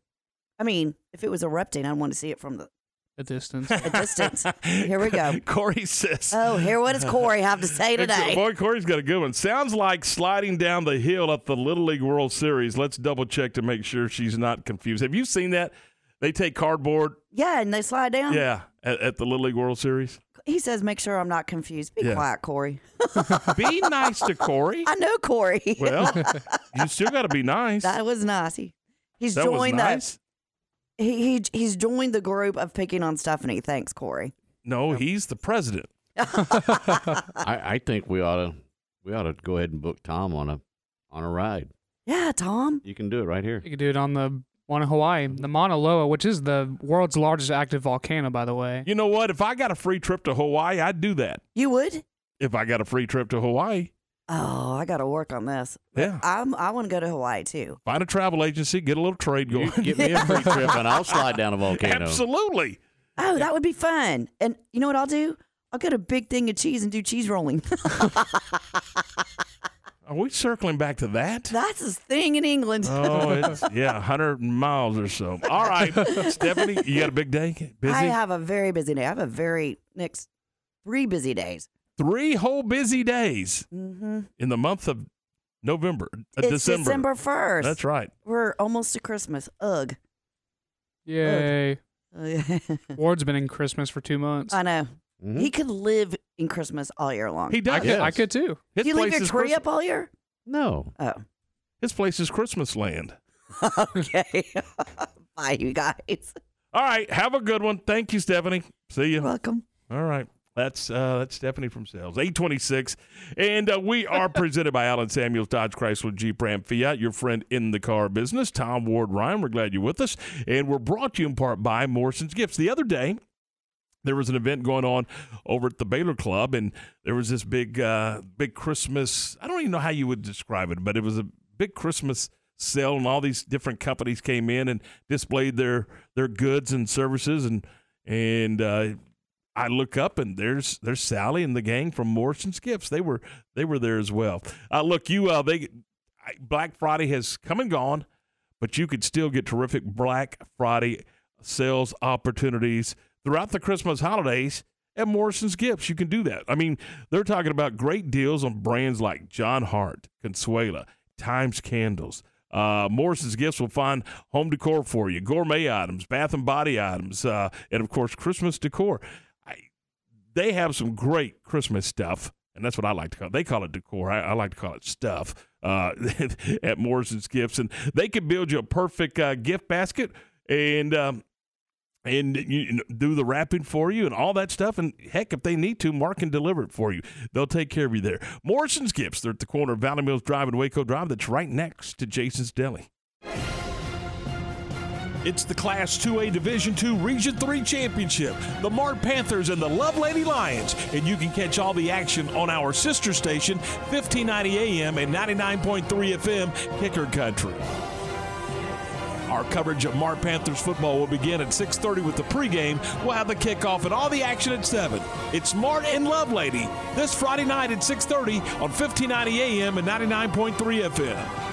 I mean, if it was erupting, I'd want to see it from the a distance. a distance. Here we go. Corey says. Oh, here. What does Corey have to say today? Boy, Corey's got a good one. Sounds like sliding down the hill at the Little League World Series. Let's double check to make sure she's not confused. Have you seen that? They take cardboard, Yeah, and they slide down. yeah, at, at the Little League World Series. He says, "Make sure I'm not confused. Be Yeah. quiet, Corey." Be nice to Corey. I know Corey. Well, you still got to be nice. that was nice. He, he's That was joined nice? that. He, he he's joined the group of picking on Stephanie. Thanks, Corey. No, he's the president. I, I think we ought to we ought to go ahead and book Tom on a on a ride. Yeah, Tom. You can do it right here. You can do it on the one in Hawaii, the Mauna Loa, which is the world's largest active volcano, by the way. You know what? If I got a free trip to Hawaii, I'd do that. You would? If I got a free trip to Hawaii, Oh, I got to work on this. yeah. I'm I want to go to Hawaii too. Find a travel agency, get a little trade You going. get me a free trip and I'll slide down a volcano. Absolutely. Oh, that would be fun. And you know what I'll do? I'll get a big thing of cheese and do cheese rolling. Are we circling back to that? That's his thing in England. Oh, it's yeah, hundred miles or so. All right, Stephanie, you got a big day. Busy. I have a very busy day. I have a very next three busy days. Three whole busy days Mm-hmm. in the month of November, uh, It's December. December first. That's right. We're almost to Christmas. Ugh. Yay. I Ward's been in Christmas for two months. I know. Mm-hmm. He could live in Christmas all year long. He does. I could, I could too. His Do you leave place your is tree Christ- up all year? No. Oh. His place is Christmas land. okay. Bye, you guys. All right, have a good one. Thank you, Stephanie. See you. Welcome. All right. That's uh, that's Stephanie from Sales, eight twenty six, and uh, we are presented by Allen Samuels Dodge Chrysler Jeep Ram Fiat, your friend in the car business. Tom Ward Ryan, we're glad you're with us, and we're brought to you in part by Morrison's Gifts. The other day, there was an event going on over at the Baylor Club, and there was this big uh, big Christmas. I don't even know how you would describe it, but it was a big Christmas sale, and all these different companies came in and displayed their their goods and services, and and uh, I look up and there's there's Sally and the gang from Morrison's Gifts. They were they were there as well. Uh, look, you uh, they Black Friday has come and gone, but you could still get terrific Black Friday sales opportunities throughout the Christmas holidays at Morrison's Gifts. You can do that. I mean, they're talking about great deals on brands like John Hart, Consuela, Thymes Candles. Uh, Morrison's Gifts will find home decor for you, gourmet items, bath and body items, uh, and of course Christmas decor. They have some great Christmas stuff, and that's what I like to call it. They call it decor. I, I like to call it stuff uh, at Morrison's Gifts, and they can build you a perfect uh, gift basket and. Um, and you do the wrapping for you and all that stuff. And heck, if they need to, Mark can deliver it for you. They'll take care of you there. Morrison's Gifts. They're at the corner of Valley Mills Drive and Waco Drive. That's right next to Jason's Deli. It's the Class 2A Division II Region 3 Championship. The Mart Panthers and the Lovelady Lions. And you can catch all the action on our sister station, 1590 AM and 99.3 FM, Kicker Country. Our coverage of Mart Panthers football will begin at 6:30 with the pregame. We'll have the kickoff and all the action at 7. It's Mart and Lovelady this Friday night at 6:30 on 1590 AM and 99.3 FM.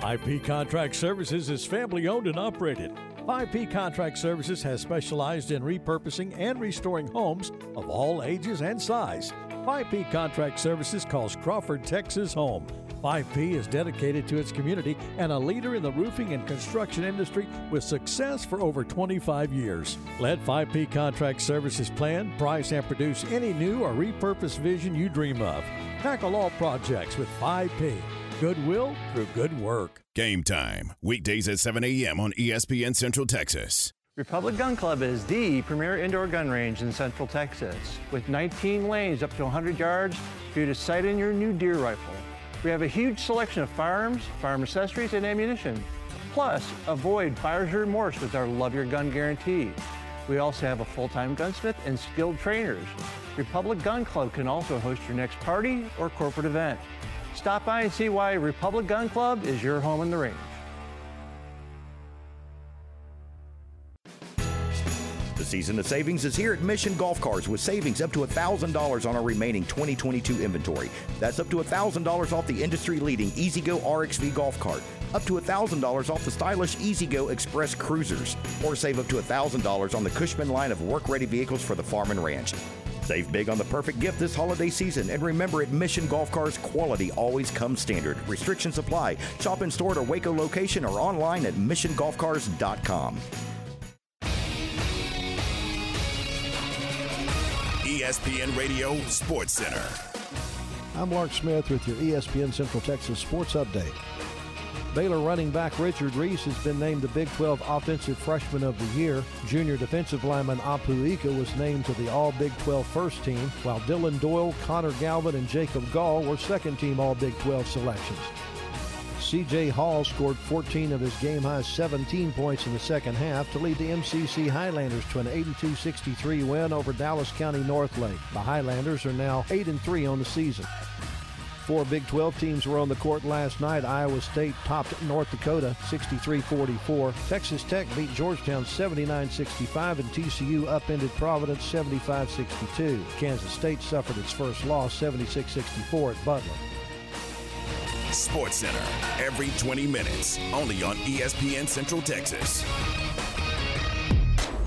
5P Contract Services is family owned and operated. 5P Contract Services has specialized in repurposing and restoring homes of all ages and size. 5P Contract Services calls Crawford, Texas home. 5P is dedicated to its community and a leader in the roofing and construction industry with success for over 25 years. Let 5P Contract Services plan, price, and produce any new or repurposed vision you dream of. Tackle all projects with 5P. Goodwill through good work. Game time, weekdays at 7 a.m. on ESPN Central Texas. Republic Gun Club is the premier indoor gun range in Central Texas, with 19 lanes up to 100 yards for you to sight in your new deer rifle. We have a huge selection of firearms, firearm accessories, and ammunition. Plus, avoid buyer's remorse with our Love Your Gun guarantee. We also have a full-time gunsmith and skilled trainers. Republic Gun Club can also host your next party or corporate event. Stop by and see why Republic Gun Club is your home in the range. The season of savings is here at Mission Golf Cars with savings up to $1,000 on our remaining 2022 inventory. That's up to $1,000 off the industry leading E-Z-GO RXV golf cart, up to $1,000 off the stylish E-Z-GO Express cruisers, or save up to $1,000 on the Cushman line of work ready vehicles for the farm and ranch. Save big on the perfect gift this holiday season. And remember, at Mission Golf Cars, quality always comes standard. Restrictions apply. Shop in store at our Waco location or online at missiongolfcars.com. ESPN Radio Sports Center. I'm Mark Smith with your ESPN Central Texas Sports Update. Baylor running back Richard Reese has been named the Big 12 Offensive Freshman of the Year. Junior defensive lineman Apu Ika was named to the All Big 12 first team, while Dylan Doyle, Connor Galvin, and Jacob Gall were second team All Big 12 selections. CJ Hall scored 14 of his game high 17 points in the second half to lead the MCC Highlanders to an 82 63 win over Dallas County Northlake. The Highlanders are now 8 and 3 on the season. Four Big 12 teams were on the court last night. Iowa State topped North Dakota 63 44. Texas Tech beat Georgetown 79 65, and TCU upended Providence 75 62. Kansas State suffered its first loss 76 64 at Butler. Sports Center, every 20 minutes, only on ESPN Central Texas.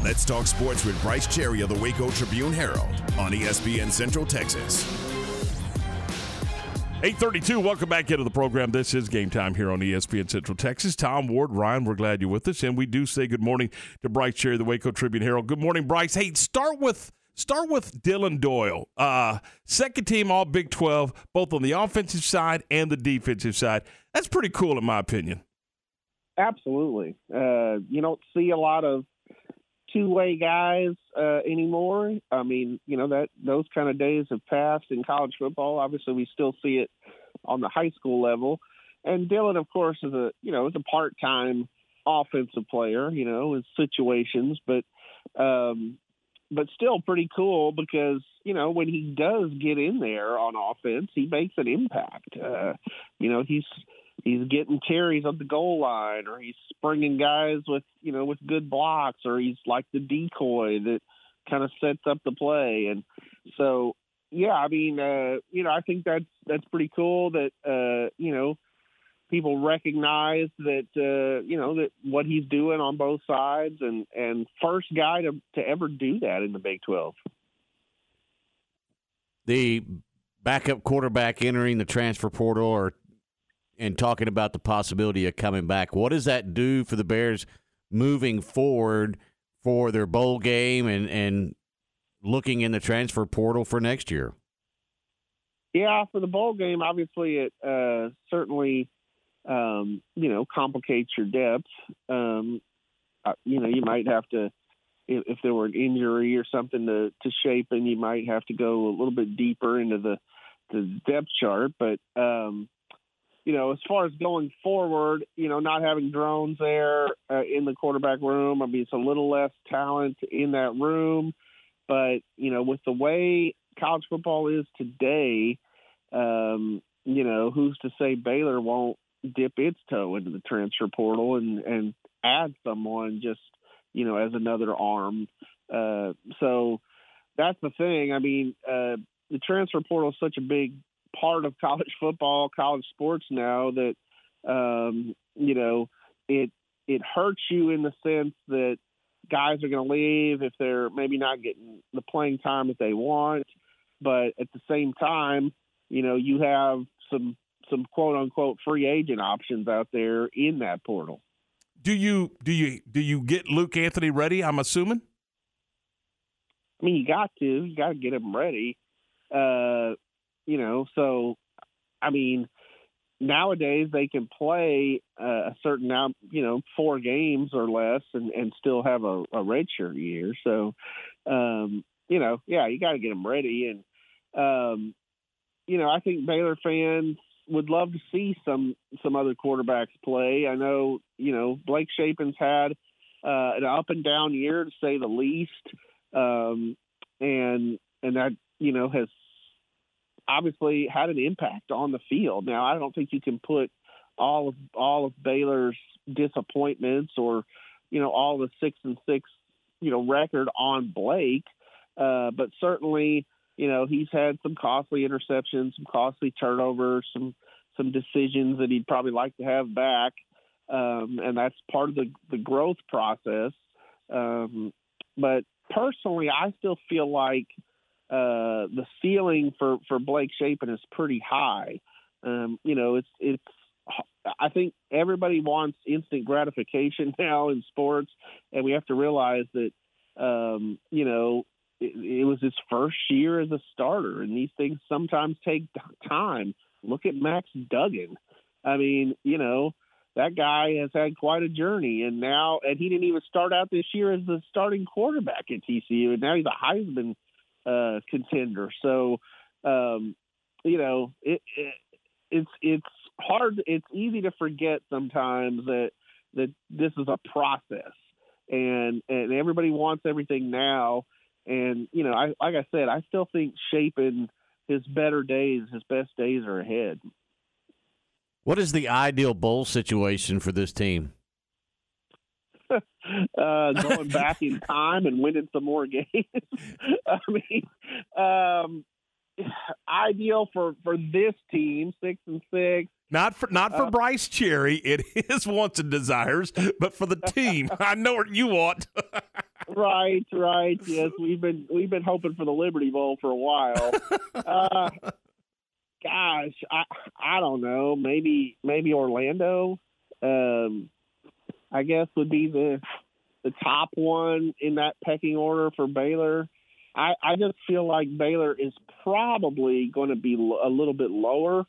Let's talk sports with Brice Cherry of the Waco Tribune Herald on ESPN Central Texas. 832, welcome back into the program. This is game time here on ESPN Central Texas. Tom Ward, Ryan, we're glad you're with us. And we do say good morning to Brice Cherry, the Waco Tribune Herald. Good morning, Brice. Hey, start with start with Dylan Doyle. Uh, second team all Big 12, both on the offensive side and the defensive side. That's pretty cool in my opinion. Absolutely. Uh, you don't see a lot of two-way guys uh, anymore. I mean, you know that those kind of days have passed in college football. Obviously, we still see it on the high school level. And Dylan, of course, is a you know is a part-time offensive player. You know, in situations, but um, but still pretty cool because you know when he does get in there on offense, he makes an impact. Uh, you know, he's he's getting carries on the goal line, or he's springing guys with you know with good blocks, or he's like the decoy that kind of sets up the play. And so, yeah, I mean, uh, you know, I think that's that's pretty cool that uh, you know people recognize that uh, you know that what he's doing on both sides, and and first guy to to ever do that in the Big Twelve. The backup quarterback entering the transfer portal or and talking about the possibility of coming back. What does that do for the Bears moving forward for their bowl game and, and looking in the transfer portal for next year? Yeah, for the bowl game, obviously it uh, certainly um, you know complicates your depth. Um, uh, you know, you might have to if, if there were an injury or something to to shape, and you might have to go a little bit deeper into the the depth chart. But um, you know, as far as going forward, you know, not having Drones there uh, in the quarterback room, I mean, it's a little less talent in that room. But, you know, with the way college football is today, um, you know, who's to say Baylor won't dip its toe into the transfer portal and, and add someone just, you know, as another arm. Uh, so that's the thing. I mean, uh, the transfer portal is such a big part of college football, college sports now that Um, you know, it it hurts you in the sense that guys are going to leave if they're maybe not getting the playing time that they want. But at the same time, you know, you have some some quote unquote free agent options out there in that portal. Do you do you do you get Luke Anthony ready? I'm assuming. I mean, you got to you got to get him ready. Uh, you know, so I mean, nowadays they can play a certain now, you know, four games or less and, and still have a, a redshirt year. So, um, you know, yeah, you got to get them ready. And, um, you know, I think Baylor fans would love to see some some other quarterbacks play. I know, you know, Blake Shapen's had uh, an up and down year to say the least, um, and and that you know has obviously had an impact on the field. Now, I don't think you can put all of all of Baylor's disappointments or you know all the six and six you know record on Blake, uh, but certainly you know he's had some costly interceptions, some costly turnovers, some some decisions that he'd probably like to have back, um, and that's part of the the growth process. Um, but personally, I still feel like uh, the ceiling for for Blake Shapen is pretty high. Um, you know, it's it's. I think everybody wants instant gratification now in sports, and we have to realize that um, you know it, it was his first year as a starter, and these things sometimes take time. Look at Max Duggan. I mean, you know, that guy has had quite a journey, and now, and he didn't even start out this year as the starting quarterback at TCU, and now he's a Heisman uh, contender. So, um, you know, it, it, it's it's hard. It's easy to forget sometimes that that this is a process, and and everybody wants everything now. And you know, I like I said, I still think Shapen his better days, his best days are ahead. What is the ideal bowl situation for this team? uh, going back in time and winning some more games. I mean, um, ideal for for this team, six and six. Not for not for uh, Brice Cherry. It is wants and desires, but for the team, I know what you want. right, right. Yes, we've been we've been hoping for the Liberty Bowl for a while. Uh, gosh, I I don't know. Maybe maybe Orlando. Um, I guess would be the the top one in that pecking order for Baylor. I, I just feel like Baylor is probably going to be a little bit lower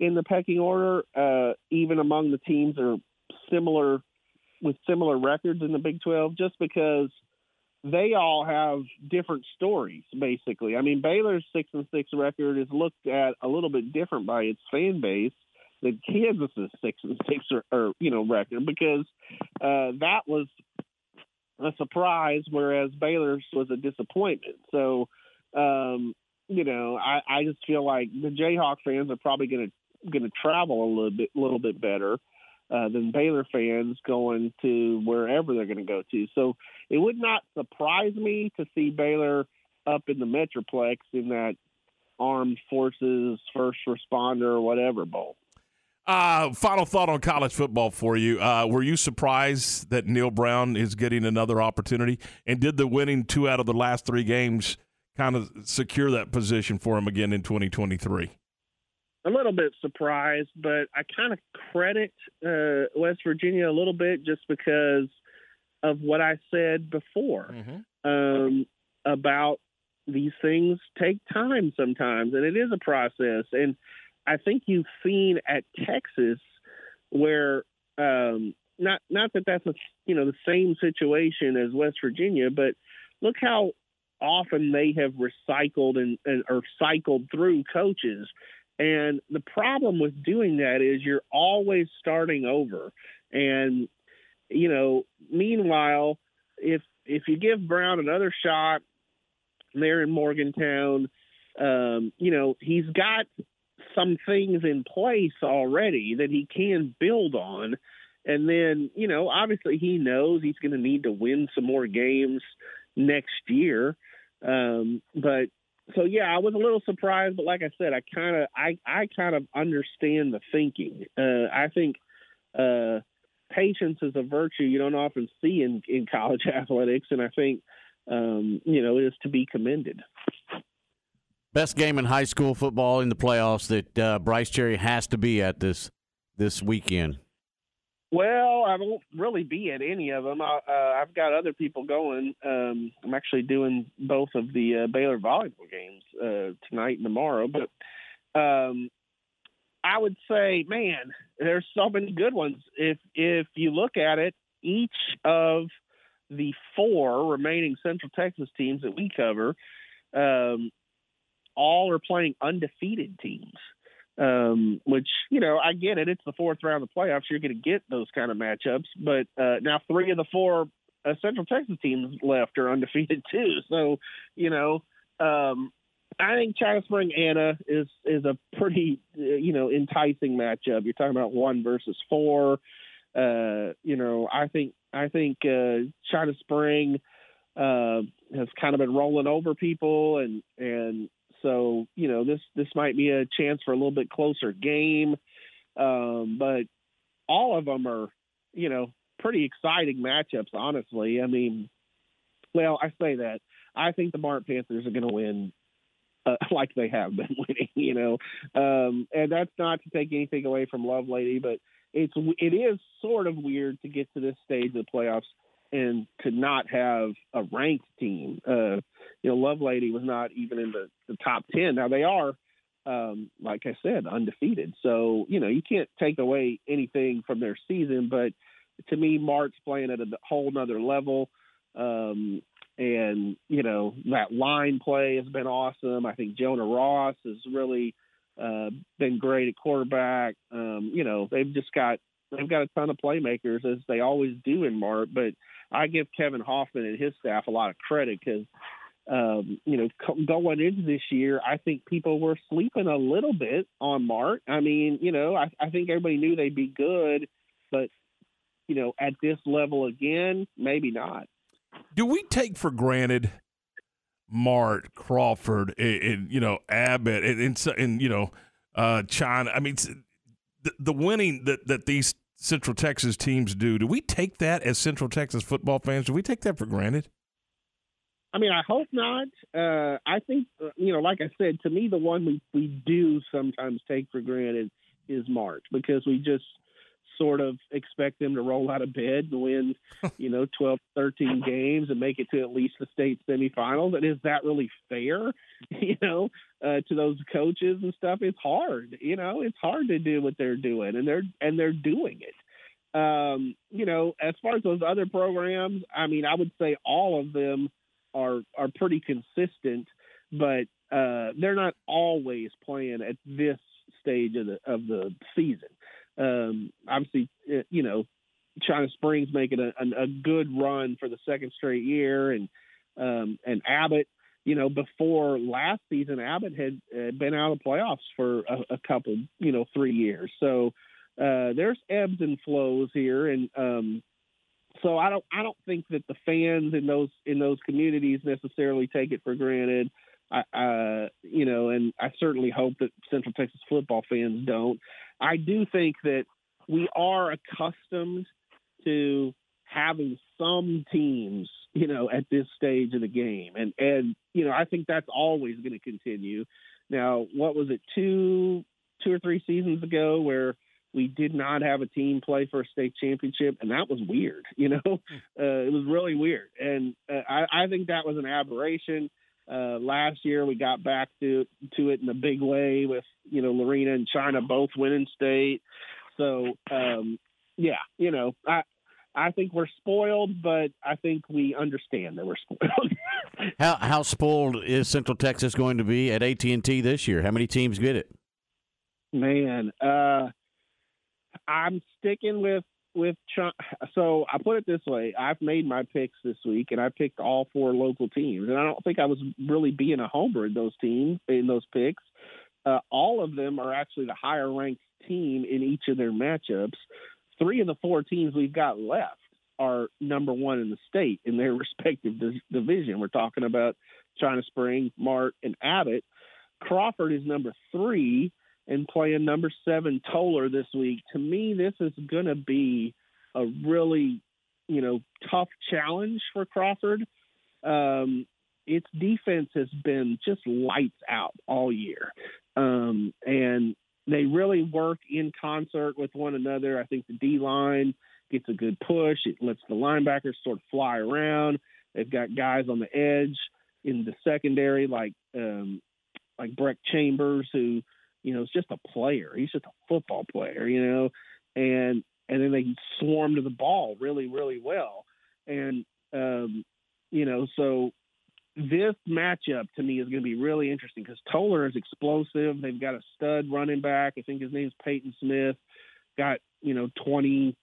in the pecking order, uh, even among the teams that are similar with similar records in the Big 12, just because they all have different stories. Basically, I mean Baylor's six and six record is looked at a little bit different by its fan base than Kansas's six and six or, or you know record because uh, that was a surprise, whereas Baylor's was a disappointment. So, um, you know, I, I just feel like the Jayhawk fans are probably going to going to travel a little bit little bit better uh, than Baylor fans going to wherever they're going to go to. So it would not surprise me to see Baylor up in the Metroplex in that Armed Forces First Responder or whatever bowl. Uh, final thought on college football for you. Uh, were you surprised that Neal Brown is getting another opportunity? And did the winning two out of the last three games kind of secure that position for him again in 2023? A little bit surprised, but I kind of credit uh, West Virginia a little bit just because of what I said before mm-hmm. um, about these things take time sometimes, and it is a process. And I think you've seen at Texas where um, not not that that's a, you know the same situation as West Virginia, but look how often they have recycled and, and or cycled through coaches. And the problem with doing that is you're always starting over. And you know, meanwhile, if if you give Brown another shot there in Morgantown, um, you know, he's got some things in place already that he can build on. And then, you know, obviously he knows he's going to need to win some more games next year. Um, but so yeah, I was a little surprised, but like I said, I kind of I I kind of understand the thinking. Uh, I think uh, patience is a virtue you don't often see in in college athletics, and I think um, you know it is to be commended. Best game in high school football in the playoffs that uh, Brice Cherry has to be at this this weekend. Well, I won't really be at any of them. I, uh, I've got other people going. Um, I'm actually doing both of the uh, Baylor volleyball games uh, tonight and tomorrow. But um, I would say, man, there's so many good ones. If if you look at it, each of the four remaining Central Texas teams that we cover, um, all are playing undefeated teams um, which you know I get it. It's the fourth round of the playoffs. You're going to get those kind of matchups. But uh, now three of the four uh, Central Texas teams left are undefeated too. So you know, um, I think China Spring Anna is is a pretty uh, you know enticing matchup. You're talking about one versus four. Uh, you know, I think I think uh, China Spring uh, has kind of been rolling over people, and and so you know this this might be a chance for a little bit closer game, um, but all of them are you know pretty exciting matchups. Honestly, I mean, well, I say that I think the Mart Panthers are going to win uh, like they have been winning, you know. Um, and that's not to take anything away from Lovelady, but it's it is sort of weird to get to this stage of the playoffs and to not have a ranked team. Uh, you know, Lovelady was not even in the, the top ten. Now they are, um, like I said, undefeated. So you know, you can't take away anything from their season. But to me, Mart's playing at a whole nother level. Um, and you know that line play has been awesome. I think Jonah Ross has really uh, been great at quarterback. Um, you know they've just got they've got a ton of playmakers as they always do in Mart. But I give Kevin Hoffman and his staff a lot of credit because, um, you know, going into this year, I think people were sleeping a little bit on Mart. I mean, you know, I, I think everybody knew they'd be good, but you know, at this level again, maybe not. Do we take for granted Mart, Crawford, and, and you know Abbott, and, and, and you know uh, China? I mean, the, the winning that that these Central Texas teams do. Do we take that as Central Texas football fans? Do we take that for granted? I mean, I hope not. Uh, I think, uh, you know, like I said, to me, the one we, we do sometimes take for granted is Mart because we just sort of expect them to roll out of bed and win, you know, 12, 13 games and make it to at least the state semifinals. And is that really fair, you know, uh, to those coaches and stuff? It's hard, you know, it's hard to do what they're doing and they're, and they're doing it. Um, you know, as far as those other programs, I mean, I would say all of them are, are pretty consistent, but uh, they're not always playing at this stage of the, of the season. Um, obviously, uh, you know, China Springs making a, a, a, good run for the second straight year, and um, and Abbott, you know, before last season, Abbott had uh, been out of playoffs for a, a, couple, you know, three years. So uh, there's ebbs and flows here, and um, so I don't I don't think that the fans in those in those communities necessarily take it for granted. I, uh, you know, and I certainly hope that Central Texas football fans don't. I do think that we are accustomed to having some teams, you know, at this stage of the game, and and you know, I think that's always going to continue. Now, what was it two two or three seasons ago where we did not have a team play for a state championship, and that was weird. You know, uh, it was really weird, and uh, I, I think that was an aberration. Uh, last year we got back to to it in a big way with you know Lorena and China both winning state. So um, yeah, you know I I think we're spoiled, but I think we understand that we're spoiled. how how spoiled is Central Texas going to be at AT and T this year? How many teams get it? Man, uh, I'm sticking with with so I put it this way: I've made my picks this week, and I picked all four local teams, and I don't think I was really being a homer in those teams in those picks. Uh, all of them are actually the higher ranked team in each of their matchups. Three of the four teams we've got left are number one in the state in their respective division. We're talking about China Spring, Mart, and Abbott. Crawford is number three and playing number seven Tolar this week. To me, this is going to be a really, you know, tough challenge for Crawford. Um, its defense has been just lights out all year, um, and they really work in concert with one another. I think the D line gets a good push. It lets the linebackers sort of fly around. They've got guys on the edge in the secondary like um, like Breck Chambers, who you know is just a player. He's just a football player, you know, and and then they swarm to the ball really, really well. And um, you know, so this matchup to me is going to be really interesting because Tolar is explosive. They've got a stud running back. I think his name's Peyton Smith. Got you know twenty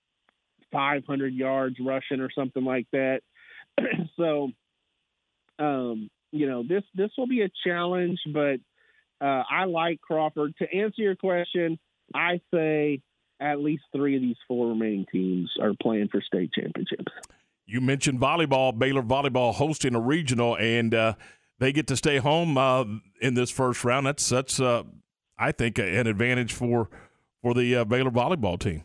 five hundred yards rushing or something like that. so, um, you know this this will be a challenge, but uh, I like Crawford. To answer your question, I say at least three of these four remaining teams are playing for state championships. You mentioned volleyball, Baylor volleyball hosting a regional, and uh, they get to stay home uh, in this first round. That's that's uh, I think an advantage for for the uh, Baylor volleyball team.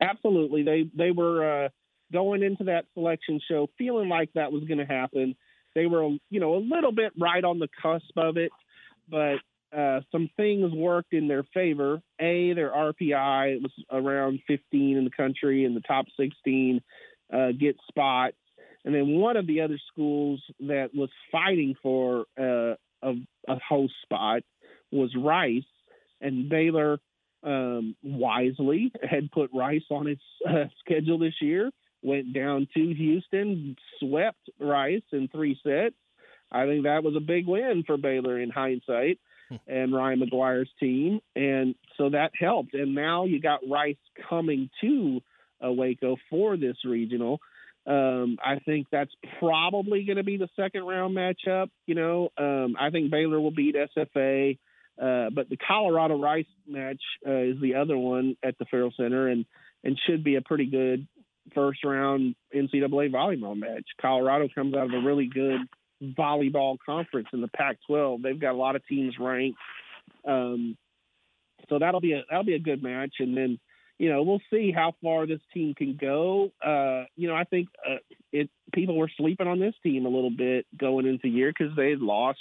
Absolutely, they they were uh, going into that selection show feeling like that was going to happen. They were you know a little bit right on the cusp of it, but uh, some things worked in their favor. A, their RPI was around 15 in the country, in the top 16 uh, get spots. And then one of the other schools that was fighting for uh, a, a, host spot was Rice, and Baylor um, wisely had put Rice on its uh, schedule this year. Went down to Houston, swept Rice in three sets. I think that was a big win for Baylor in hindsight and Ryan McGuire's team, and so that helped. And now you got Rice coming to uh, Waco for this regional. Um, I think that's probably going to be the second round matchup. You know, um, I think Baylor will beat SFA, uh, but the Colorado Rice match uh, is the other one at the Ferrell Center, and and should be a pretty good first round NCAA volleyball match. Colorado comes out of a really good volleyball conference in the Pac-12. They've got a lot of teams ranked, um, so that'll be a that'll be a good match, and then you know, we'll see how far this team can go. Uh, you know, I think uh, it people were sleeping on this team a little bit going into year because they lost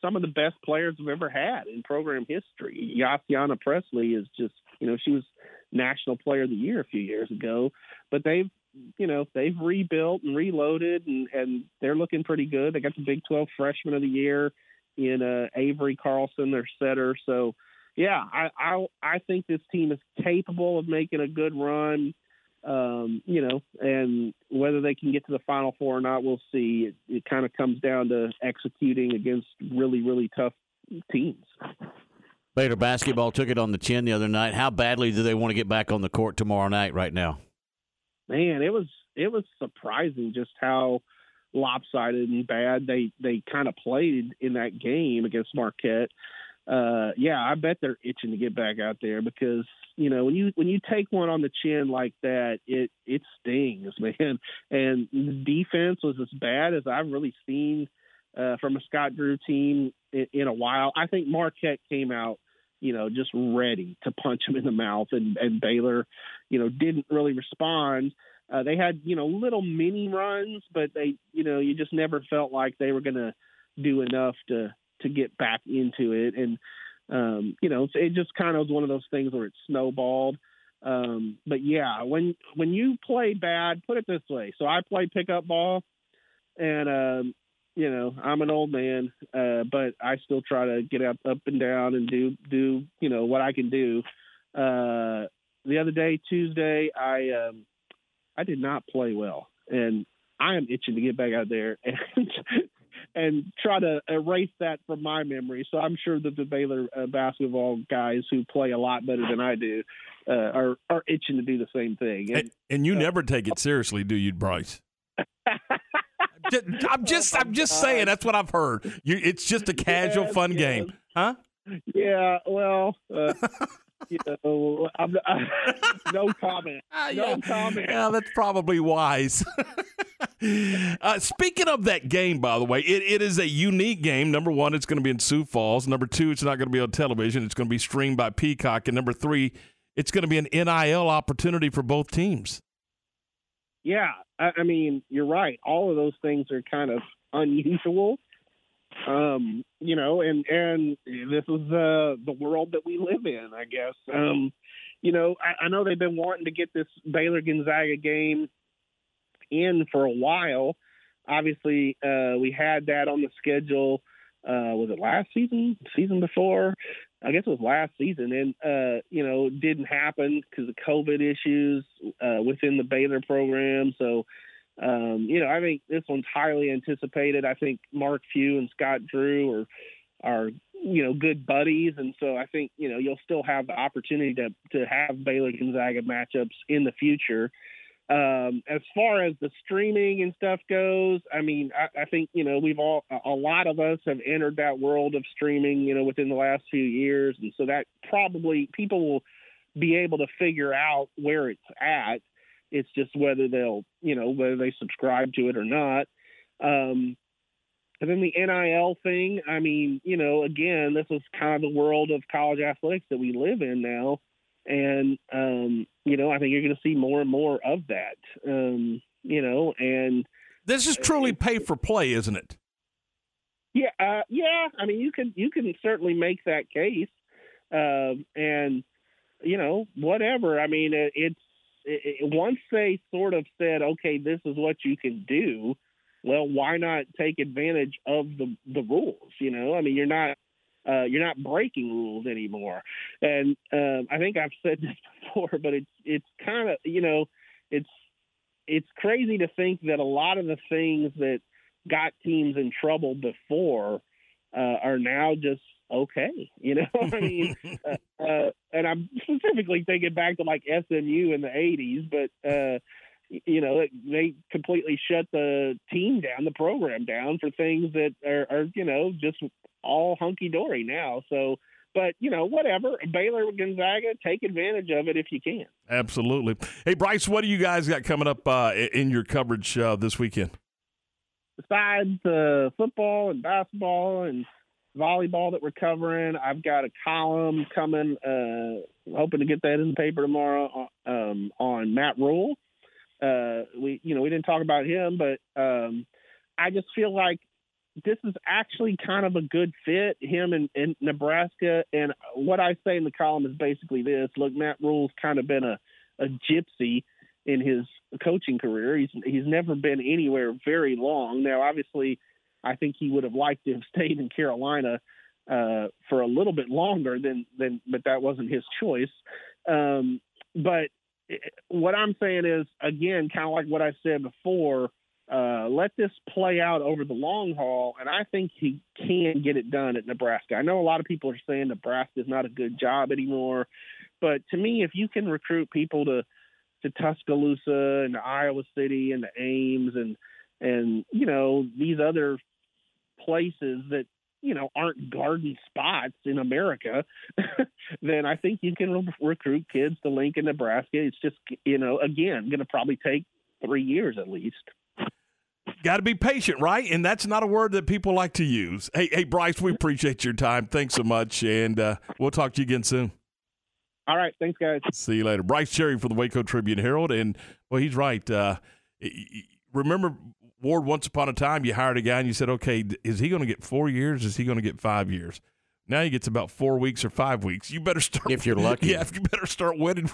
some of the best players we've ever had in program history. Yossiana Pressley is just, you know, she was National Player of the Year a few years ago, but they've, you know, they've rebuilt and reloaded, and and they're looking pretty good. They got the Big 12 Freshman of the Year in uh, Avery Carlson, their setter, so yeah, I, I I think this team is capable of making a good run. Um, you know, and whether they can get to the Final Four or not, we'll see. It, it kind of comes down to executing against really, really tough teams. Baylor basketball took it on the chin the other night. How badly do they want to get back on the court tomorrow night? Right now, man, it was it was surprising just how lopsided and bad they they kind of played in that game against Marquette uh, yeah, I bet they're itching to get back out there because you know when you when you take one on the chin like that, it it stings, man. And the defense was as bad as I've really seen uh, from a Scott Drew team in, in a while. I think Marquette came out, you know, just ready to punch him in the mouth, and and Baylor, you know, didn't really respond. Uh, they had you know little mini runs, but they you know you just never felt like they were going to do enough to to get back into it. And um, you know, it just kind of was one of those things where it snowballed. Um, but yeah, when when you play bad, put it this way. So I play pickup ball, and um, you know I'm an old man, uh, but I still try to get up up and down and do do you know what I can do. Uh, the other day, Tuesday, I um, I did not play well, and I am itching to get back out there and and try to erase that from my memory. So I'm sure that the Baylor uh, basketball guys who play a lot better than I do uh, are are itching to do the same thing. And, and, and you uh, never take it seriously, do you, Brice? I'm just I'm just oh saying that's what I've heard. You, it's just a casual, yes, fun yes. game, huh? Yeah. Well. Uh, you know, I'm, I, no comment. Uh, no yeah. comment. Yeah, that's probably wise. Uh, speaking of that game, by the way, it, it is a unique game. Number one, it's going to be in Sioux Falls. Number two, it's not going to be on television. It's going to be streamed by Peacock. And number three, it's going to be an NIL opportunity for both teams. Yeah, I, I mean, you're right. All of those things are kind of unusual. Um, you know, and and this is uh, the world that we live in, I guess. Um, you know, I, I know they've been wanting to get this Baylor Gonzaga game in for a while. Obviously, uh, we had that on the schedule. Uh, was it last season? Season before? I guess it was last season, and uh, you know, didn't happen because of COVID issues uh, within the Baylor program. So, um, you know, I think this one's highly anticipated. I think Mark Few and Scott Drew are are you know good buddies, and so I think you know you'll still have the opportunity to to have Baylor Gonzaga matchups in the future. Um, as far as the streaming and stuff goes, I mean, I, I think you know we've all a lot of us have entered that world of streaming, you know, within the last few years, and so that probably people will be able to figure out where it's at. It's just whether they'll, you know, whether they subscribe to it or not. Um, and then the NIL thing, I mean, you know, again, this is kind of the world of college athletics that we live in now. And, um, you know, I think you're going to see more and more of that, um, you know, and. This is truly pay for play, isn't it? Yeah, uh, yeah. I mean, you can you can certainly make that case, um, and you know, whatever. I mean, it, it's it, it, once they sort of said, okay, this is what you can do well, why not take advantage of the the rules? You know, I mean, you're not uh, you're not breaking rules anymore. And um, I think I've said this before, but it's it's kind of you know it's it's crazy to think that a lot of the things that got teams in trouble before uh, are now just okay. You know, I mean, uh, uh, and I'm specifically thinking back to like SMU in the '80s, but uh, you know, they completely shut the team down, the program down for things that are, are you know, just all hunky dory now. So, but you know, whatever. Baylor, Gonzaga, take advantage of it if you can. Absolutely. Hey, Brice, what do you guys got coming up uh, in your coverage uh, this weekend? Besides uh, football and basketball and volleyball that we're covering, I've got a column coming. Uh, hoping to get that in the paper tomorrow uh, um, on Matt Rhule uh, we, you know, we didn't talk about him, but um, I just feel like this is actually kind of a good fit, him in, in Nebraska. And what I say in the column is basically this: Look, Matt Rhule's kind of been a, a gypsy in his coaching career. He's he's never been anywhere very long. Now, obviously, I think he would have liked to have stayed in Carolina uh, for a little bit longer than than, but that wasn't his choice. Um, but what I'm saying is, again, kind of like what I said before, uh, let this play out over the long haul, and I think he can get it done at Nebraska. I know a lot of people are saying Nebraska is not a good job anymore, but to me, if you can recruit people to to Tuscaloosa and to Iowa City and to Ames and and you know these other places that you know aren't garden spots in America, then I think you can re- recruit kids to Lincoln, Nebraska. It's just you know again going to probably take three years at least. Got to be patient, right? And that's not a word that people like to use. Hey, hey, Brice, we appreciate your time. Thanks so much, and uh, we'll talk to you again soon. All right, thanks, guys. See you later. Brice Cherry for the Waco Tribune Herald, and well, he's right. Uh, remember Ward, once upon a time, you hired a guy and you said, okay, is he going to get four years? Is he going to get five years? Now he gets about four weeks or five weeks. You better start if you're lucky. Yeah, you better start winning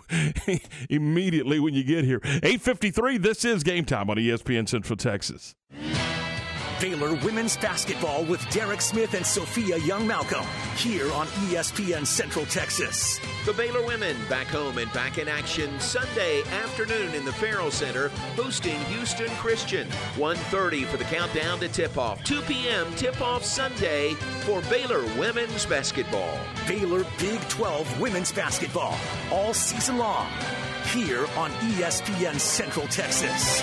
immediately when you get here. Eight fifty three. This is game time on ESPN Central Texas. Baylor women's basketball with Derek Smith and Sophia Young Malcolm here on ESPN Central Texas. The Baylor women back home and back in action Sunday afternoon in the Ferrell Center, hosting Houston Christian. 1:30 for the countdown to tip-off. 2 p.m. tip-off Sunday for Baylor women's basketball. Baylor Big 12 women's basketball all season long here on ESPN Central Texas.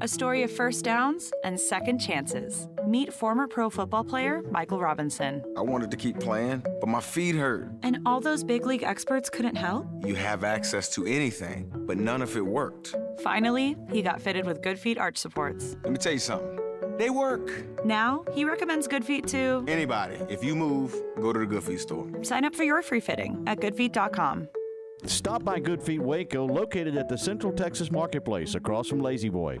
A story of first downs and second chances. Meet former pro football player Michael Robinson. I wanted to keep playing, but my feet hurt. And all those big league experts couldn't help? You have access to anything, but none of it worked. Finally, he got fitted with Good Feet arch supports. Let me tell you something. They work. Now, he recommends Good Feet to anybody. If you move, go to the Good Feet store. Sign up for your free fitting at goodfeet.com. Stop by Good Feet Waco, located at the Central Texas Marketplace across from La-Z-Boy.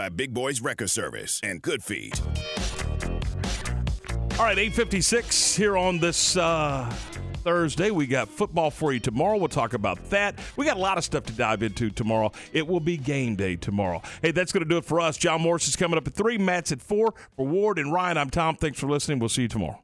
Big Boys Wrecker Service and Good Feet. All right, 856 here on this uh, Thursday. We got football for you tomorrow. We'll talk about that. We got a lot of stuff to dive into tomorrow. It will be game day tomorrow. Hey, that's going to do it for us. John Morris is coming up at 3, Matt's at 4. For Ward and Ryan, I'm Tom. Thanks for listening. We'll see you tomorrow.